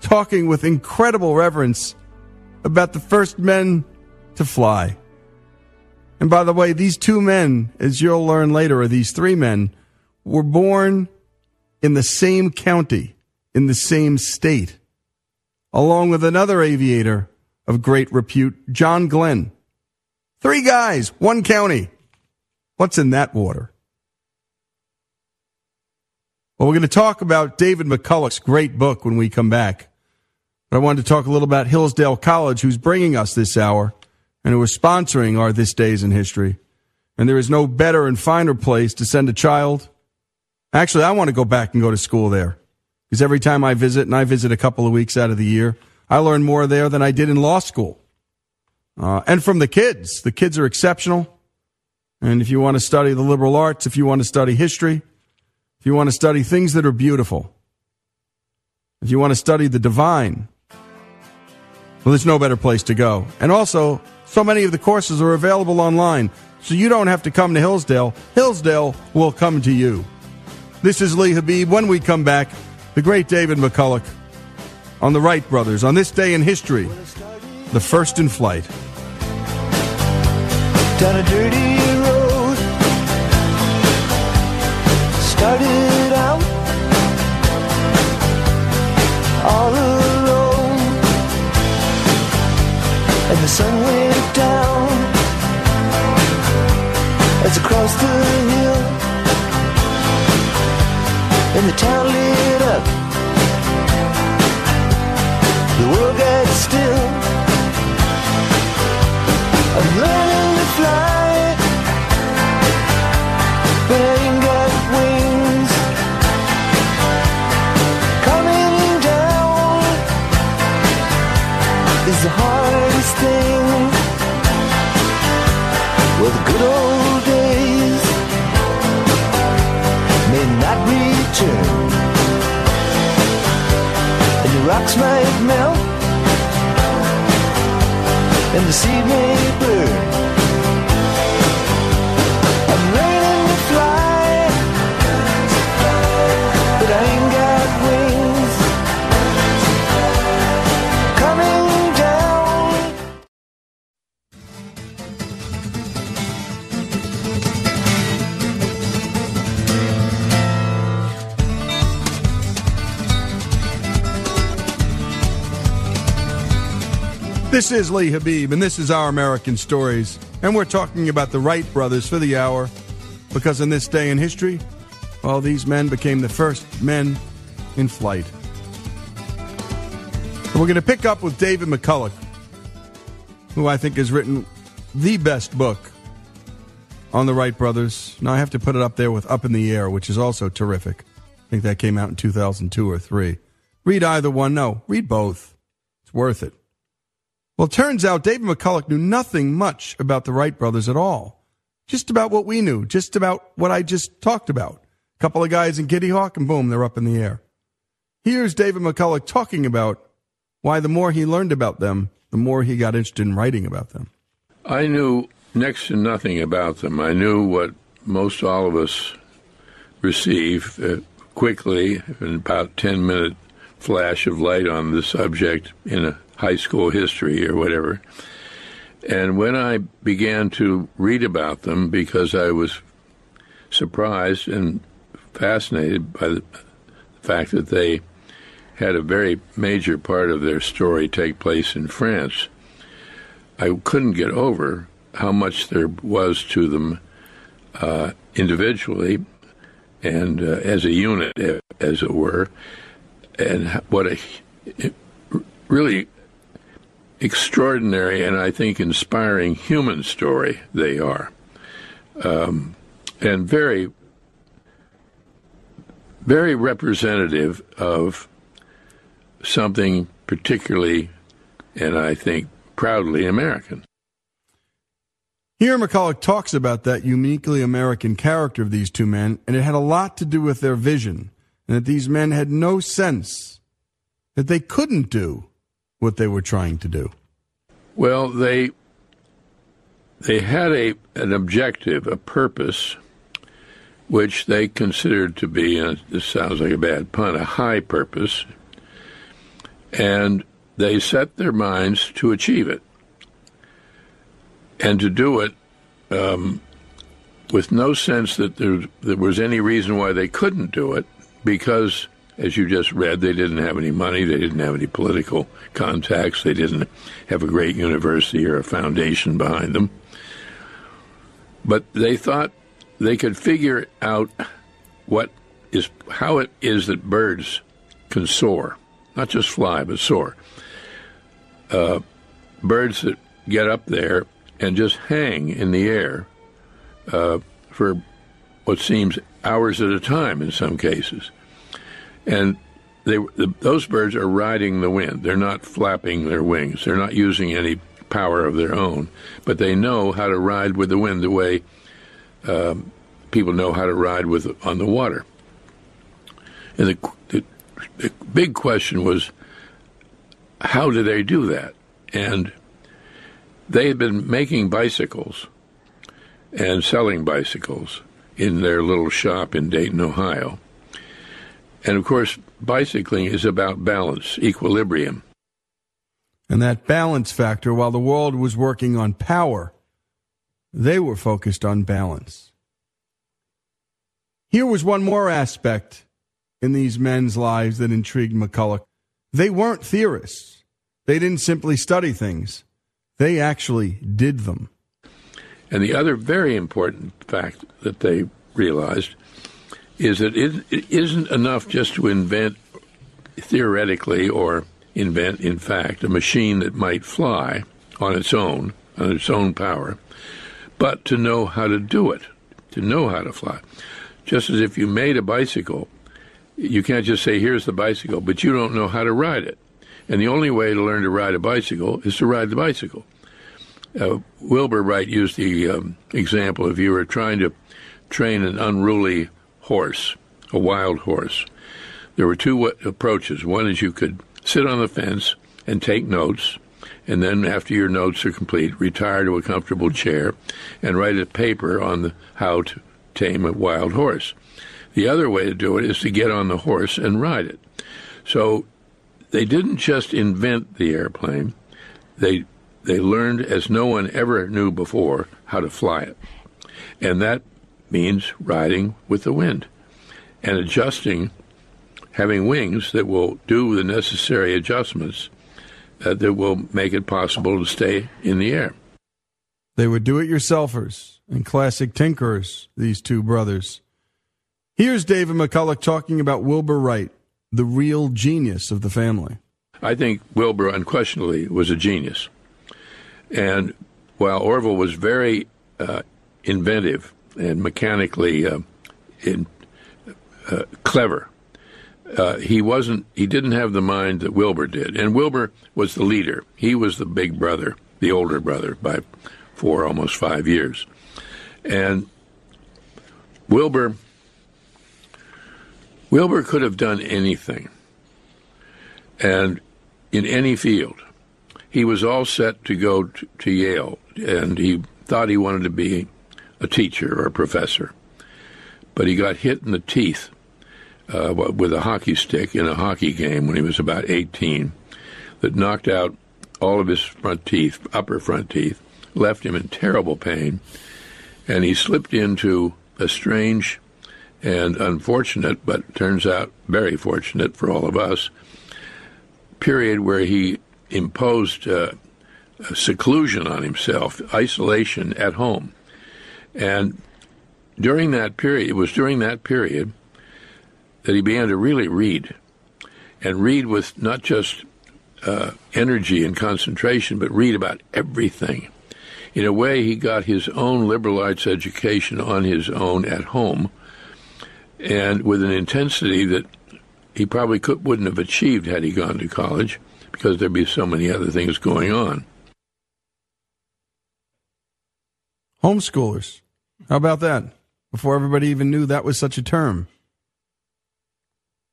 talking with incredible reverence about the first men to fly. And by the way, these two men, as you'll learn later, or these three men, were born in the same county, in the same state, along with another aviator of great repute, John Glenn. Three guys, one county. What's in that water? Well, we're going to talk about David McCullough's great book when we come back. But I wanted to talk a little about Hillsdale College, who's bringing us this hour and who is sponsoring our This Days in History. And there is no better and finer place to send a child. Actually, I want to go back and go to school there because every time I visit, and I visit a couple of weeks out of the year, I learn more there than I did in law school. Uh, and from the kids, the kids are exceptional. And if you want to study the liberal arts, if you want to study history, if you want to study things that are beautiful, if you want to study the divine, well, there's no better place to go. And also, so many of the courses are available online, so you don't have to come to Hillsdale. Hillsdale will come to you. This is Lee Habib. When we come back, the great David McCullough on the Wright brothers on this day in history, the first in flight. Down a dirty road, started out all alone, and the sun went down as across the hill, and the town lit up. The world got still. Rocks might melt and the seed may burn. This is Lee Habib, and this is Our American Stories. And we're talking about the Wright brothers for the hour because in this day in history, all these men became the first men in flight. And we're going to pick up with David McCullough, who I think has written the best book on the Wright brothers. Now, I have to put it up there with Up in the Air, which is also terrific. I think that came out in 2002 or 3. Read either one. No, read both. It's worth it. Well, it turns out David McCullough knew nothing much about the Wright brothers at all. Just about what we knew, just about what I just talked about. A couple of guys in Kitty Hawk, and boom, they're up in the air. Here's David McCullough talking about why the more he learned about them, the more he got interested in writing about them. I knew next to nothing about them. I knew what most all of us receive uh, quickly in about 10 minute flash of light on the subject in a high school history or whatever. And when I began to read about them, because I was surprised and fascinated by the fact that they had a very major part of their story take place in France, I couldn't get over how much there was to them uh, individually and uh, as a unit, as it were, and what a really extraordinary and I think inspiring human story they are. Um, and very, very representative of something particularly, and I think proudly American. Here, McCullough talks about that uniquely American character of these two men, and it had a lot to do with their vision, and that these men had no sense that they couldn't do what they were trying to do. Well, they they had a an objective, a purpose, which they considered to be, and this sounds like a bad pun, a high purpose, and they set their minds to achieve it, and to do it um, with no sense that there, there was any reason why they couldn't do it, because as you just read, they didn't have any money, they didn't have any political contacts, they didn't have a great university or a foundation behind them. But they thought they could figure out what is how it is that birds can soar, not just fly, but soar. Uh, birds that get up there and just hang in the air uh, for what seems hours at a time in some cases and they, the, those birds are riding the wind. They're not flapping their wings. They're not using any power of their own, but they know how to ride with the wind the way um, people know how to ride with on the water. And the, the, the big question was, how do they do that? And they had been making bicycles and selling bicycles in their little shop in Dayton, Ohio. And of course, bicycling is about balance, equilibrium. And that balance factor, while the world was working on power, they were focused on balance. Here was one more aspect in these men's lives that intrigued McCullough. They weren't theorists. They didn't simply study things. They actually did them. And the other very important fact that they realized is that it, it isn't enough just to invent theoretically or invent, in fact, a machine that might fly on its own, on its own power, but to know how to do it, to know how to fly. Just as if you made a bicycle, you can't just say, here's the bicycle, but you don't know how to ride it. And the only way to learn to ride a bicycle is to ride the bicycle. Uh, Wilbur Wright used the um, example if you were trying to train an unruly horse, a wild horse. There were two approaches. One is you could sit on the fence and take notes, and then after your notes are complete, retire to a comfortable chair and write a paper on the, how to tame a wild horse. The other way to do it is to get on the horse and ride it. So they didn't just invent the airplane; they they learned, as no one ever knew before, how to fly it, and that means riding with the wind and adjusting, having wings that will do the necessary adjustments uh, that will make it possible to stay in the air. They were do it yourselfers and classic tinkerers, these two brothers. Here's David McCullough talking about Wilbur Wright, the real genius of the family. I think Wilbur unquestionably was a genius. And while Orville was very uh, inventive and mechanically uh, in, uh, clever. Uh, he wasn't. He didn't have the mind that Wilbur did, and Wilbur was the leader. He was the big brother, the older brother by four, almost five years, and Wilbur. Wilbur could have done anything, and in any field. He was all set to go to, to Yale, and he thought he wanted to be a teacher or a professor. But he got hit in the teeth uh, with a hockey stick in a hockey game when he was about 18 that knocked out all of his front teeth, upper front teeth, left him in terrible pain, and he slipped into a strange and unfortunate, but turns out very fortunate for all of us, period where he imposed uh, seclusion on himself, isolation at home. And during that period, it was during that period that he began to really read, and read with not just uh, energy and concentration, but read about everything. In a way, he got his own liberal arts education on his own at home, and with an intensity that he probably could, wouldn't have achieved had he gone to college, because there'd be so many other things going on. Homeschoolers. How about that? Before everybody even knew that was such a term.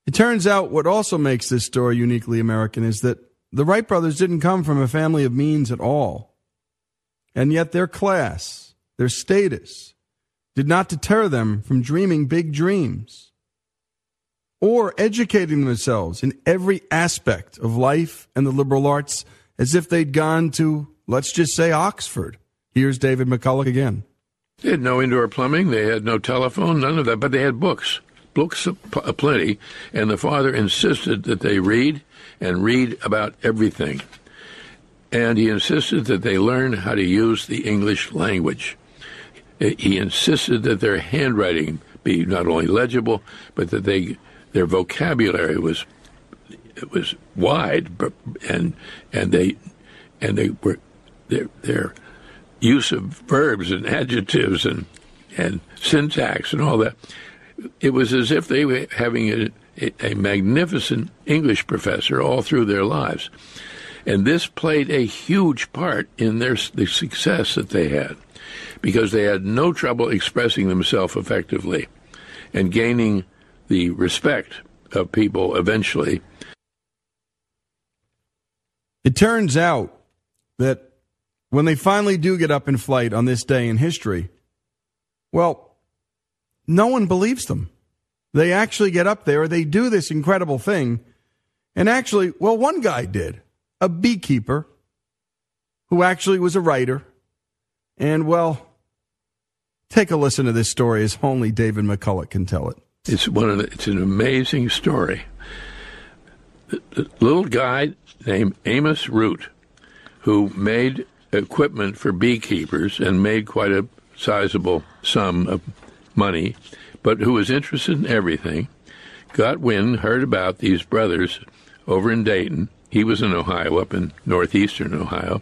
It turns out what also makes this story uniquely American is that the Wright brothers didn't come from a family of means at all. And yet their class, their status, did not deter them from dreaming big dreams or educating themselves in every aspect of life and the liberal arts as if they'd gone to, let's just say, Oxford. Here's David McCullough again. They had no indoor plumbing, they had no telephone, none of that, but they had books, books aplenty, and the father insisted that they read and read about everything. And he insisted that they learn how to use the English language. He insisted that their handwriting be not only legible, but that they their vocabulary was it was wide, and and they and they were their their use of verbs and adjectives and and syntax and all that. It was as if they were having a, a, magnificent English professor all through their lives, and this played a huge part in their the success that they had, because they had no trouble expressing themselves effectively, and gaining the respect of people eventually. It turns out that when they finally do get up in flight on this day in history, well, no one believes them. They actually get up there, they do this incredible thing. And actually, well, one guy did, a beekeeper who actually was a writer. And well, take a listen to this story as only David McCullough can tell it. It's one of the, it's an amazing story. The, little guy named Amos Root, who made equipment for beekeepers and made quite a sizable sum of money, but who was interested in everything, got wind, heard about these brothers over in Dayton. He was in Ohio, up in northeastern Ohio,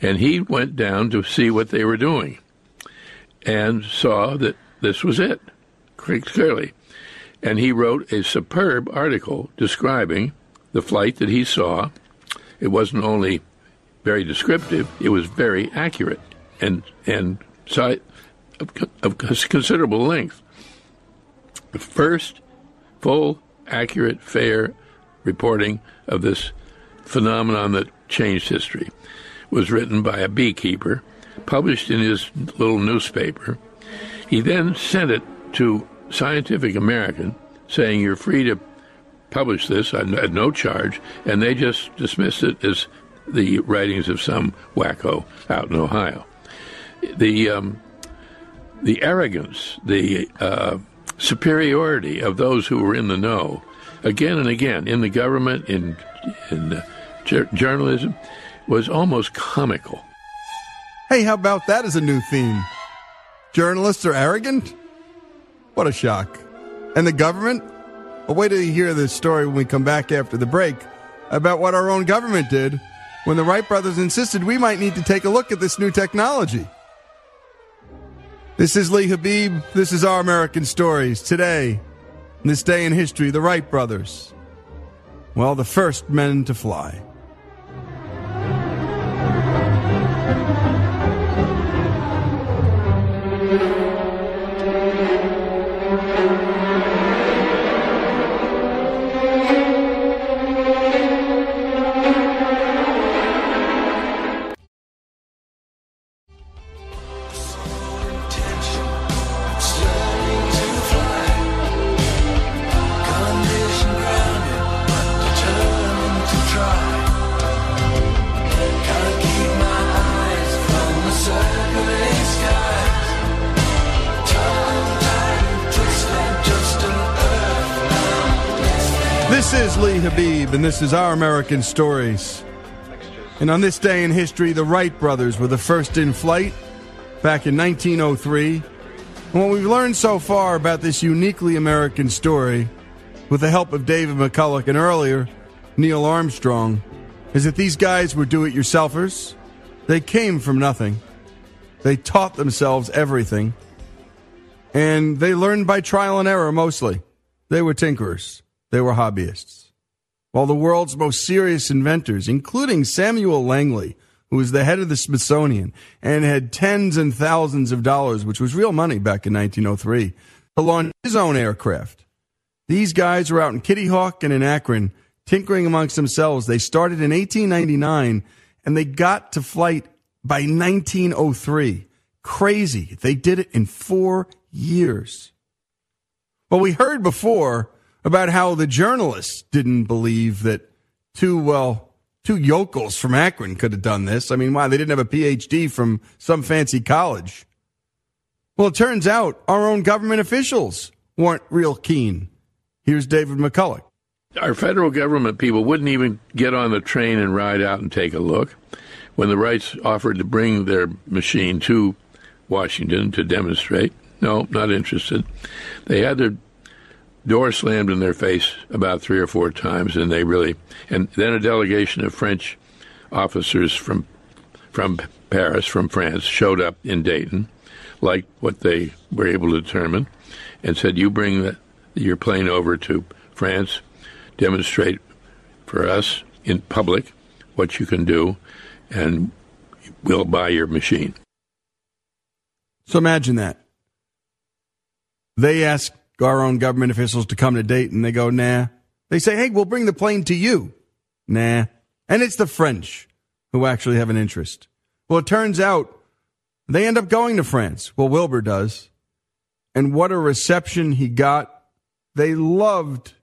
and he went down to see what they were doing and saw that this was it, clearly. And he wrote a superb article describing the flight that he saw. It wasn't only very descriptive. It was very accurate and and so of, of considerable length. The first full, accurate, fair reporting of this phenomenon that changed history was written by a beekeeper, published in his little newspaper. He then sent it to Scientific American, saying, You're free to publish this at no charge, and they just dismissed it as the writings of some wacko out in Ohio. The um, the arrogance, the uh, superiority of those who were in the know, again and again in the government, in in uh, journalism, was almost comical. Hey, how about that as a new theme? Journalists are arrogant? What a shock. And the government? Well, wait till you hear this story when we come back after the break about what our own government did when the Wright brothers insisted we might need to take a look at this new technology. This is Lee Habib. This is Our American Stories. Today, this day in history, the Wright brothers. Well, the first men to fly. This is Our American Stories. And on this day in history, the Wright brothers were the first in flight back in 1903. And what we've learned so far about this uniquely American story, with the help of David McCullough and earlier Neil Armstrong, is that these guys were do it yourselfers. They came from nothing, they taught themselves everything, and they learned by trial and error mostly. They were tinkerers, they were hobbyists. While the world's most serious inventors, including Samuel Langley, who was the head of the Smithsonian and had tens and thousands of dollars, which was real money back in 1903, to launch his own aircraft. These guys were out in Kitty Hawk and in Akron, tinkering amongst themselves. They started in 1899 and they got to flight by 1903. Crazy. They did it in four years. Well, we heard before about how the journalists didn't believe that two, well, two yokels from Akron could have done this. I mean, why? They didn't have a PhD from some fancy college. Well, it turns out our own government officials weren't real keen. Here's David McCullough. Our federal government people wouldn't even get on the train and ride out and take a look. When the Wrights offered to bring their machine to Washington to demonstrate, no, not interested. They had their door slammed in their face about three or four times, and they really. And then a delegation of French officers from from Paris, from France, showed up in Dayton, like what they were able to determine, and said, "You bring the, your plane over to France, demonstrate for us in public what you can do, and we'll buy your machine." So imagine that. They ask our own government officials to come to Dayton. They go, nah. They say, hey, we'll bring the plane to you. Nah. And it's the French who actually have an interest. Well, it turns out they end up going to France. Well, Wilbur does. And what a reception he got. They loved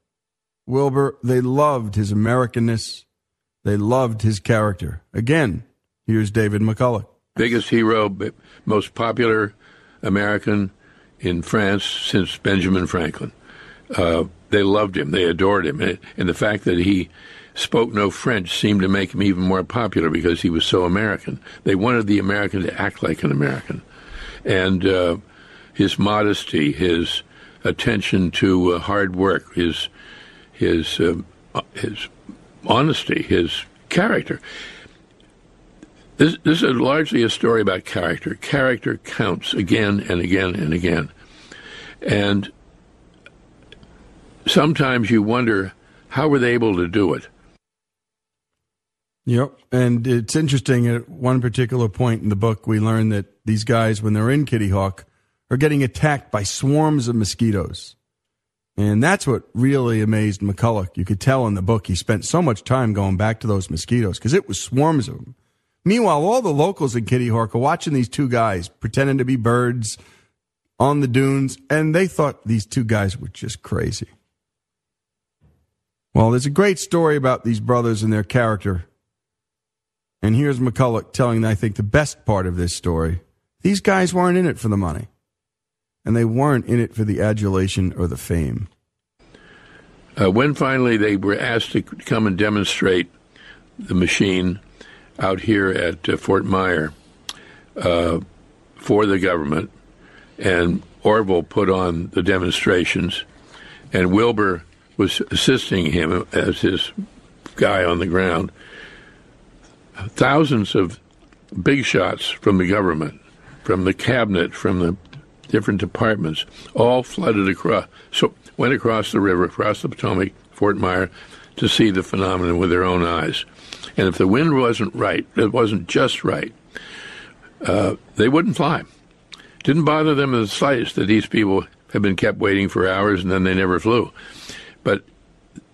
Wilbur. They loved his Americanness. They loved his character. Again, here's David McCullough. Biggest hero, most popular American in France since Benjamin Franklin. Uh, they loved him, they adored him, and, and the fact that he spoke no French seemed to make him even more popular because he was so American. They wanted the American to act like an American, and uh, his modesty, his attention to uh, hard work, his his uh, his honesty, his character. This, this is largely a story about character. Character counts again and again and again. And sometimes you wonder how were they able to do it? Yep. And it's interesting at one particular point in the book, we learn that these guys, when they're in Kitty Hawk, are getting attacked by swarms of mosquitoes. And that's what really amazed McCullough. You could tell in the book he spent so much time going back to those mosquitoes because it was swarms of them. Meanwhile, all the locals in Kitty Hawk are watching these two guys pretending to be birds on the dunes, and they thought these two guys were just crazy. Well, there's a great story about these brothers and their character. And here's McCullough telling, I think, the best part of this story. These guys weren't in it for the money, and they weren't in it for the adulation or the fame. Uh, when finally they were asked to come and demonstrate the machine out here at uh, Fort Myer uh, for the government, and Orville put on the demonstrations, and Wilbur was assisting him as his guy on the ground. Thousands of big shots from the government, from the cabinet, from the different departments, all flooded across, so went across the river, across the Potomac, Fort Myer, to see the phenomenon with their own eyes. And if the wind wasn't right, it wasn't just right, uh, they wouldn't fly. Didn't bother them in the slightest that these people had been kept waiting for hours and then they never flew. But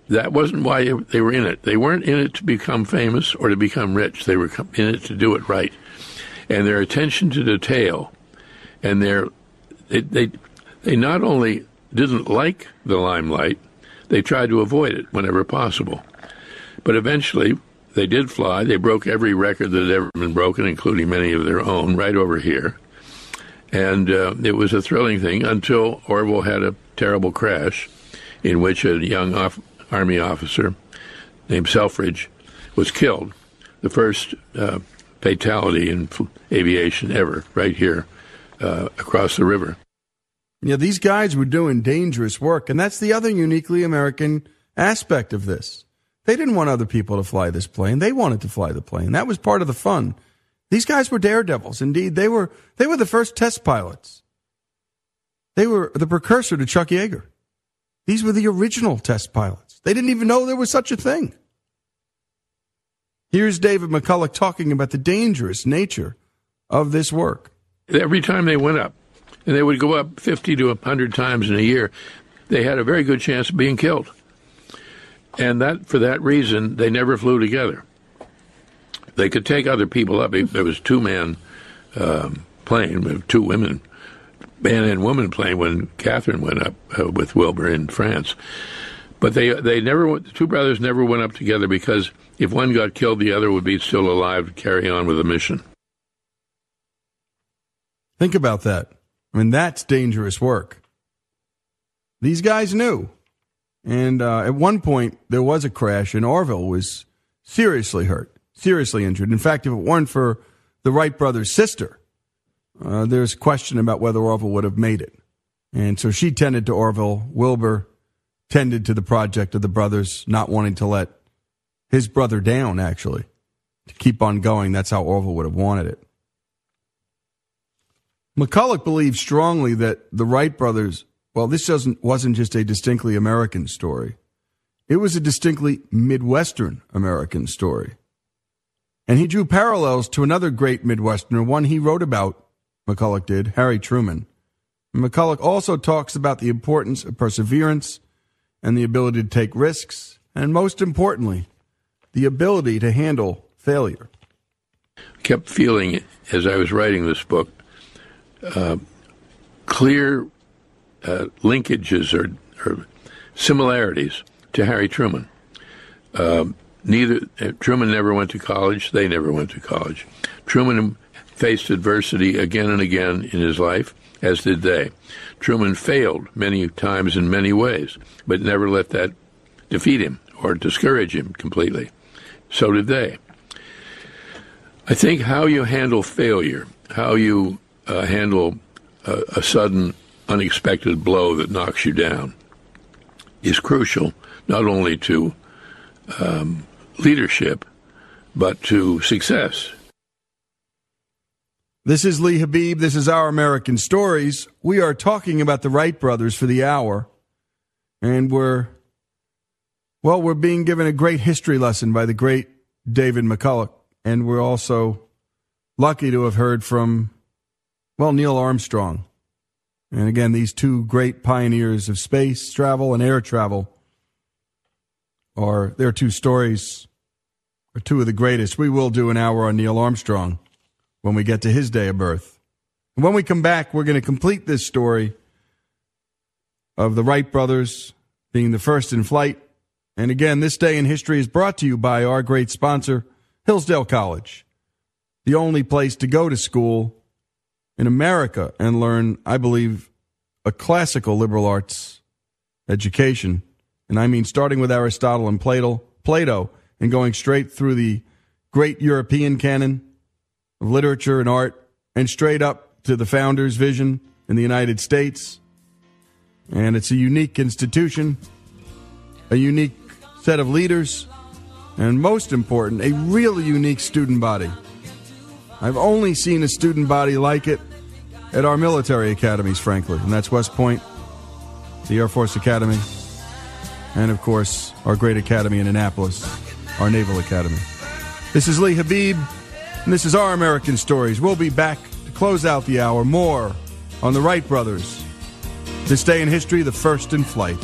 that wasn't why they were in it. They weren't in it to become famous or to become rich. They were in it to do it right. And their attention to detail and their they they, they not only didn't like the limelight, they tried to avoid it whenever possible. But eventually, they did fly. They broke every record that had ever been broken, including many of their own, right over here. And uh, it was a thrilling thing until Orville had a terrible crash in which a young off- Army officer named Selfridge was killed. The first uh, fatality in aviation ever, right here uh, across the river. Yeah, these guys were doing dangerous work, and that's the other uniquely American aspect of this. They didn't want other people to fly this plane; they wanted to fly the plane. That was part of the fun. These guys were daredevils. Indeed, they were. They were the first test pilots. They were the precursor to Chuck Yeager. These were the original test pilots. They didn't even know there was such a thing. Here's David McCullough talking about the dangerous nature of this work. Every time they went up, and they would go up 50 to 100 times in a year, they had a very good chance of being killed. And that, for that reason, they never flew together. They could take other people up. There was two man um, plane, two women, man and woman plane when Catherine went up uh, with Wilbur in France. But they they never the two brothers never went up together because if one got killed, the other would be still alive to carry on with the mission. Think about that. I mean, that's dangerous work. These guys knew. And uh, at one point, there was a crash, and Orville was seriously hurt, seriously injured. In fact, if it weren't for the Wright brothers' sister, uh, there's question about whether Orville would have made it. And so she tended to Orville. Wilbur tended to the project of the brothers, not wanting to let his brother down, actually, to keep on going. That's how Orville would have wanted it. McCullough believed strongly that the Wright brothers, well, this doesn't, wasn't just a distinctly American story. It was a distinctly Midwestern American story. And he drew parallels to another great Midwesterner, one he wrote about, McCullough did, Harry Truman. McCullough also talks about the importance of perseverance and the ability to take risks, and most importantly, the ability to handle failure. kept feeling as I was writing this book uh, clear uh, linkages or, or similarities to Harry Truman. Um neither uh, Truman never went to college; they never went to college. Truman faced adversity again and again in his life, as did they. Truman failed many times in many ways, but never let that defeat him or discourage him completely. So did they. I think how you handle failure, how you uh, handle a sudden, unexpected blow that knocks you down, is crucial not only to um, leadership, but to success. This is Lee Habib. This is Our American Stories. We are talking about the Wright brothers for the hour. And we're, well, we're being given a great history lesson by the great David McCullough. And we're also lucky to have heard from, well, Neil Armstrong. And again, these two great pioneers of space travel and air travel are their two stories are two of the greatest. We will do an hour on Neil Armstrong when we get to his day of birth. And when we come back, we're going to complete this story of the Wright brothers being the first in flight. And again, this day in history is brought to you by our great sponsor, Hillsdale College, the only place to go to school in America and learn, I believe, a classical liberal arts education. And I mean starting with Aristotle and Plato, Plato and going straight through the great European canon of literature and art and straight up to the founder's vision in the United States. And it's a unique institution, a unique set of leaders, and most important, a really unique student body. I've only seen a student body like it at our military academies, frankly, and that's West Point, the Air Force Academy, and of course, our great academy in Annapolis, our Naval Academy. This is Lee Habib, and this is Our American Stories. We'll be back to close out the hour. More on the Wright brothers. This day in history, the first in flight.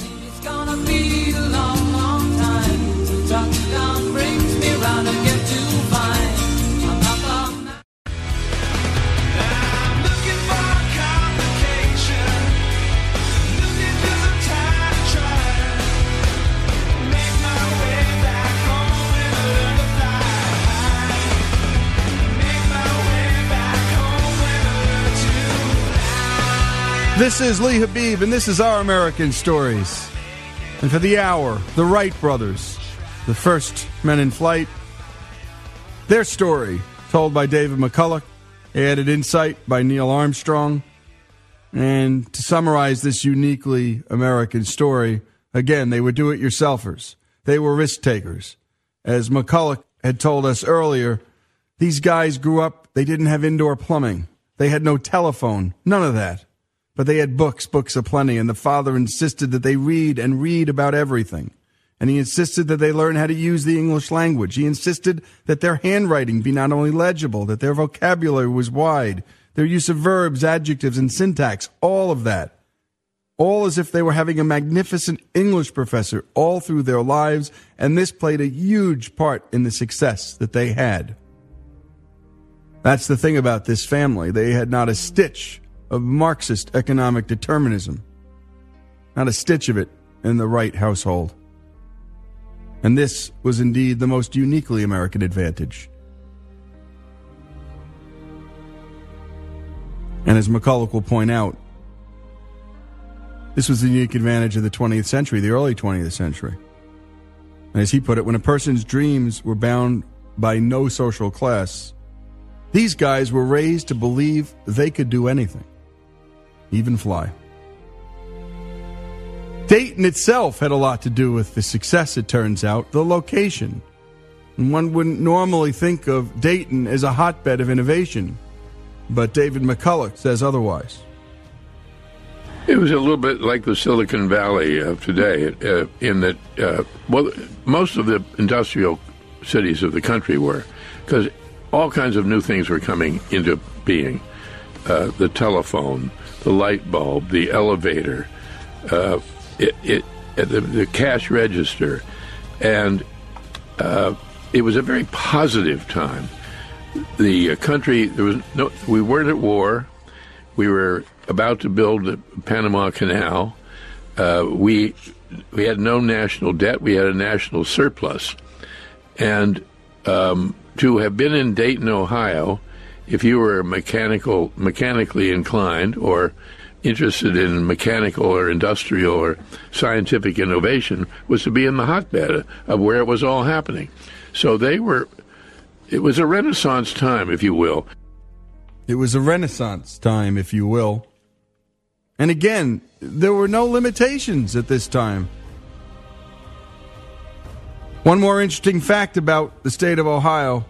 This is Lee Habib, and this is Our American Stories. And for the hour, the Wright brothers, the first men in flight. Their story, told by David McCullough, added insight by Neil Armstrong. And to summarize this uniquely American story, again, they were do it yourselfers. They were risk takers. As McCullough had told us earlier, these guys grew up, they didn't have indoor plumbing. They had no telephone, none of that. But they had books, books aplenty, and the father insisted that they read and read about everything. And he insisted that they learn how to use the English language. He insisted that their handwriting be not only legible, that their vocabulary was wide, their use of verbs, adjectives, and syntax, all of that. All as if they were having a magnificent English professor all through their lives, and this played a huge part in the success that they had. That's the thing about this family. They had not a stitch of Marxist economic determinism, not a stitch of it in the Wright household. And this was indeed the most uniquely American advantage. And as McCullough will point out, this was the unique advantage of the 20th century, the early 20th century. And as he put it, when a person's dreams were bound by no social class, these guys were raised to believe they could do anything, even fly. Dayton itself had a lot to do with the success, it turns out, the location. And one wouldn't normally think of Dayton as a hotbed of innovation, but David McCullough says otherwise. It was a little bit like the Silicon Valley of today, uh, in that, uh, well, most of the industrial cities of the country were, because all kinds of new things were coming into being. Uh, the telephone, the light bulb, the elevator, uh, it, it, uh, the, the cash register, and uh, it was a very positive time. The uh, country, there was no, we weren't at war. We were about to build the Panama Canal. Uh, we we had no national debt. We had a national surplus, and um, to have been in Dayton, Ohio, if you were mechanical, mechanically inclined, or interested in mechanical or industrial or scientific innovation, was to be in the hotbed of where it was all happening. So they were. It was a Renaissance time, if you will. It was a renaissance time, if you will. And again, there were no limitations at this time. One more interesting fact about the state of Ohio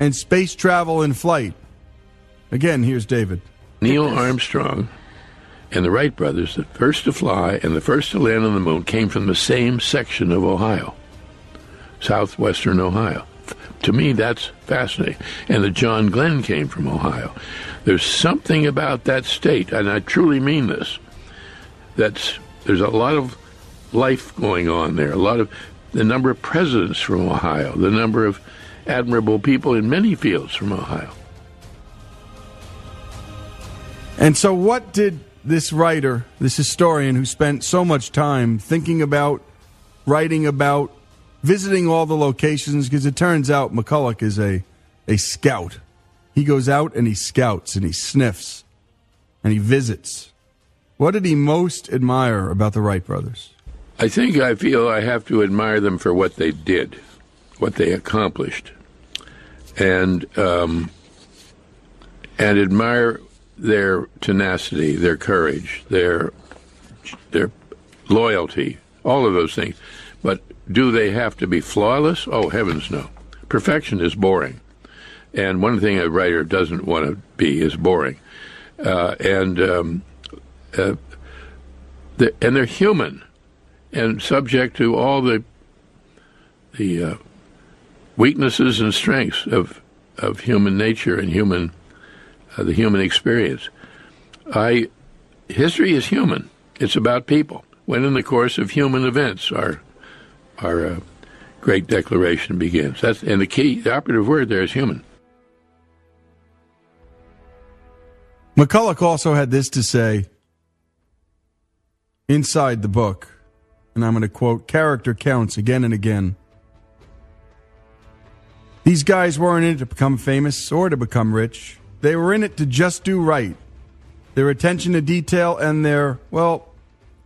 and space travel and flight. Again, here's David. Neil Armstrong and the Wright brothers, the first to fly and the first to land on the moon, came from the same section of Ohio, southwestern Ohio. To me, that's fascinating. And the John Glenn came from Ohio. There's something about that state, and I truly mean this. That's there's a lot of life going on there. A lot of the number of presidents from Ohio, the number of admirable people in many fields from Ohio. And so, what did this writer, this historian who spent so much time thinking about, writing about, visiting all the locations, because it turns out McCullough is a, a scout. He goes out and he scouts and he sniffs and he visits. What did he most admire about the Wright brothers? I think I feel I have to admire them for what they did, what they accomplished, and um, and admire their tenacity, their courage, their their loyalty, all of those things. But do they have to be flawless? Oh heavens, no. Perfection is boring, and one thing a writer doesn't want to be is boring, uh, and um, uh, the, and they're human and subject to all the the uh, weaknesses and strengths of of human nature and human uh, the human experience. I history is human. It's about people. When in the course of human events, our our uh, great declaration begins. That's and the key, the operative word there is human. McCullough also had this to say inside the book, and I'm going to quote character counts again and again. These guys weren't in it to become famous or to become rich. They were in it to just do right. Their attention to detail and their, well,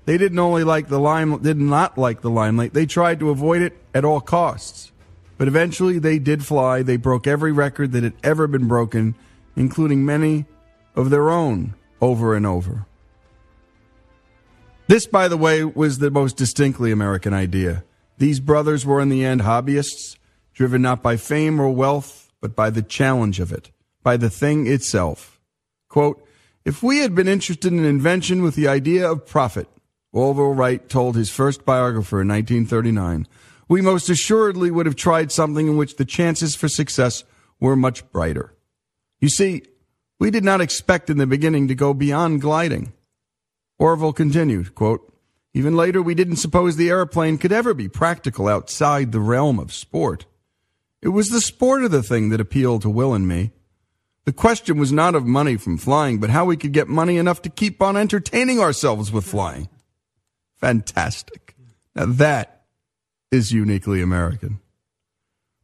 They didn't only like the lime, did not like the limelight. They tried to avoid it at all costs. But eventually, they did fly. They broke every record that had ever been broken, including many of their own, over and over. This, by the way, was the most distinctly American idea. These brothers were, in the end, hobbyists, driven not by fame or wealth, but by the challenge of it, by the thing itself. Quote, if we had been interested in invention with the idea of profit, Orville Wright told his first biographer in 1939, we most assuredly would have tried something in which the chances for success were much brighter. You see, we did not expect in the beginning to go beyond gliding. Orville continued, quote, even later, we didn't suppose the airplane could ever be practical outside the realm of sport. It was the sport of the thing that appealed to Will and me. The question was not of money from flying, but how we could get money enough to keep on entertaining ourselves with flying. Fantastic. Now that is uniquely American.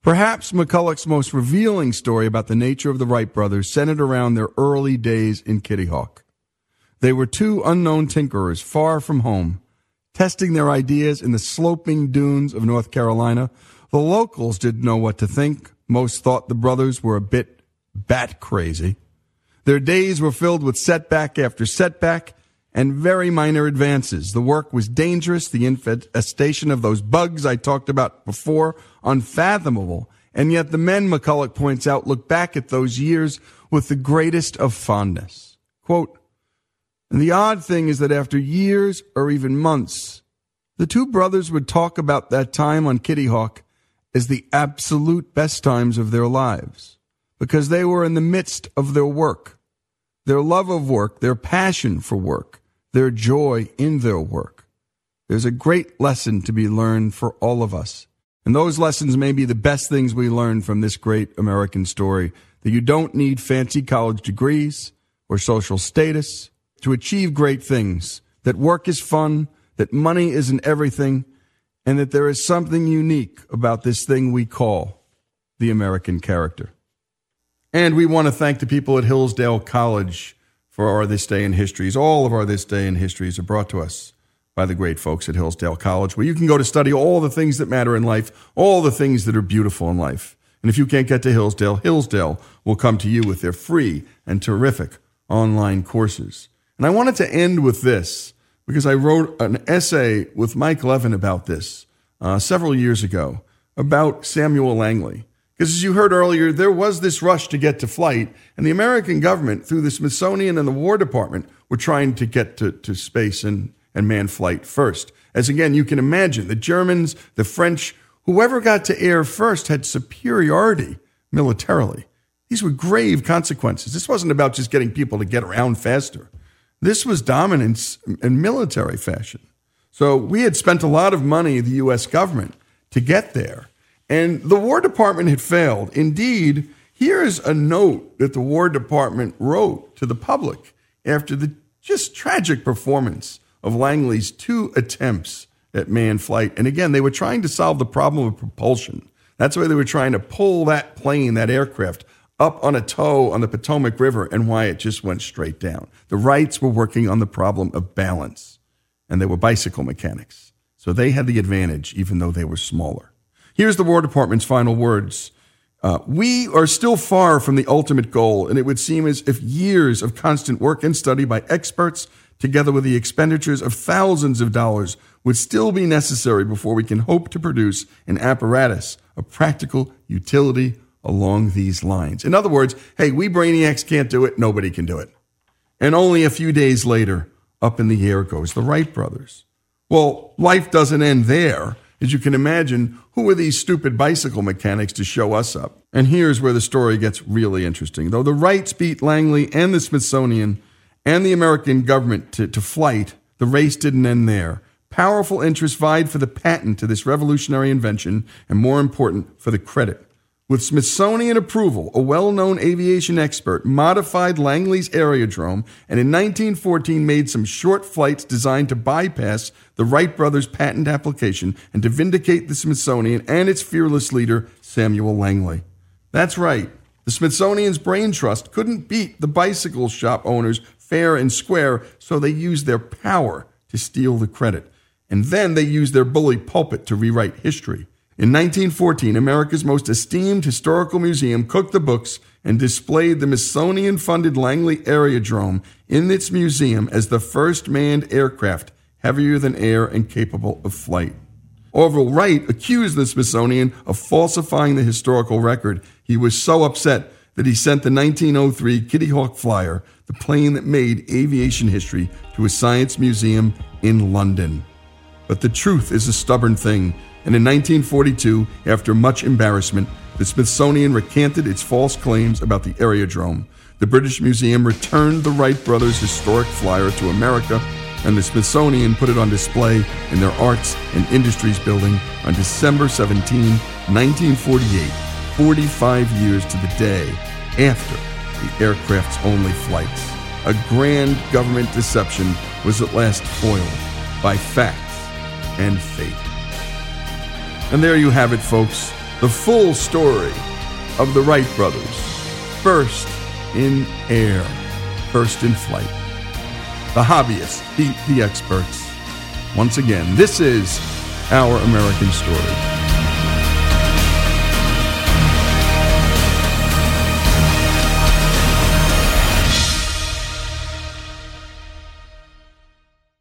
Perhaps McCullough's most revealing story about the nature of the Wright brothers centered around their early days in Kitty Hawk. They were two unknown tinkerers far from home, testing their ideas in the sloping dunes of North Carolina. The locals didn't know what to think. Most thought the brothers were a bit bat crazy. Their days were filled with setback after setback and very minor advances. The work was dangerous, the infestation of those bugs I talked about before, unfathomable. And yet the men, McCullough points out, look back at those years with the greatest of fondness. Quote, and the odd thing is that after years or even months, the two brothers would talk about that time on Kitty Hawk as the absolute best times of their lives because they were in the midst of their work, their love of work, their passion for work, their joy in their work. There's a great lesson to be learned for all of us. And those lessons may be the best things we learn from this great American story that you don't need fancy college degrees or social status to achieve great things, that work is fun, that money isn't everything, and that there is something unique about this thing we call the American character. And we want to thank the people at Hillsdale College for our This Day in Histories. All of our This Day in Histories are brought to us by the great folks at Hillsdale College, where you can go to study all the things that matter in life, all the things that are beautiful in life. And if you can't get to Hillsdale, Hillsdale will come to you with their free and terrific online courses. And I wanted to end with this because I wrote an essay with Mike Levin about this uh, several years ago about Samuel Langley. Because as you heard earlier, there was this rush to get to flight, and the American government, through the Smithsonian and the War Department, were trying to get to, to space and, and manned flight first. As again, you can imagine, the Germans, the French, whoever got to air first had superiority militarily. These were grave consequences. This wasn't about just getting people to get around faster. This was dominance in military fashion. So we had spent a lot of money, the U.S. government, to get there. And the War Department had failed. Indeed, here's a note that the War Department wrote to the public after the just tragic performance of Langley's two attempts at manned flight. And again, they were trying to solve the problem of propulsion. That's why they were trying to pull that plane, that aircraft, up on a tow on the Potomac River and why it just went straight down. The Wrights were working on the problem of balance, and they were bicycle mechanics. So they had the advantage, even though they were smaller. Here's the War Department's final words. Uh, we are still far from the ultimate goal, and it would seem as if years of constant work and study by experts, together with the expenditures of thousands of dollars, would still be necessary before we can hope to produce an apparatus of practical utility along these lines. In other words, hey, we brainiacs can't do it, nobody can do it. And only a few days later, up in the air goes the Wright brothers. Well, life doesn't end there. As you can imagine, who are these stupid bicycle mechanics to show us up? And here's where the story gets really interesting. Though the Wrights beat Langley and the Smithsonian and the American government to, to flight, the race didn't end there. Powerful interests vied for the patent to this revolutionary invention, and more important, for the credit. With Smithsonian approval, a well known aviation expert modified Langley's aerodrome and in 1914 made some short flights designed to bypass the Wright brothers' patent application and to vindicate the Smithsonian and its fearless leader, Samuel Langley. That's right. The Smithsonian's brain trust couldn't beat the bicycle shop owners fair and square, so they used their power to steal the credit. And then they used their bully pulpit to rewrite history. In 1914, America's most esteemed historical museum cooked the books and displayed the Smithsonian funded Langley Aerodrome in its museum as the first manned aircraft heavier than air and capable of flight. Orville Wright accused the Smithsonian of falsifying the historical record. He was so upset that he sent the 1903 Kitty Hawk Flyer, the plane that made aviation history, to a science museum in London. But the truth is a stubborn thing, and in 1942, after much embarrassment, the Smithsonian recanted its false claims about the aerodrome. The British Museum returned the Wright brothers' historic flyer to America, and the Smithsonian put it on display in their Arts and Industries building on December 17, 1948, 45 years to the day after the aircraft's only flights. A grand government deception was at last foiled by facts and fate. And there you have it, folks. The full story of the Wright brothers. First in air, first in flight. The hobbyists beat the experts. Once again, this is our American story.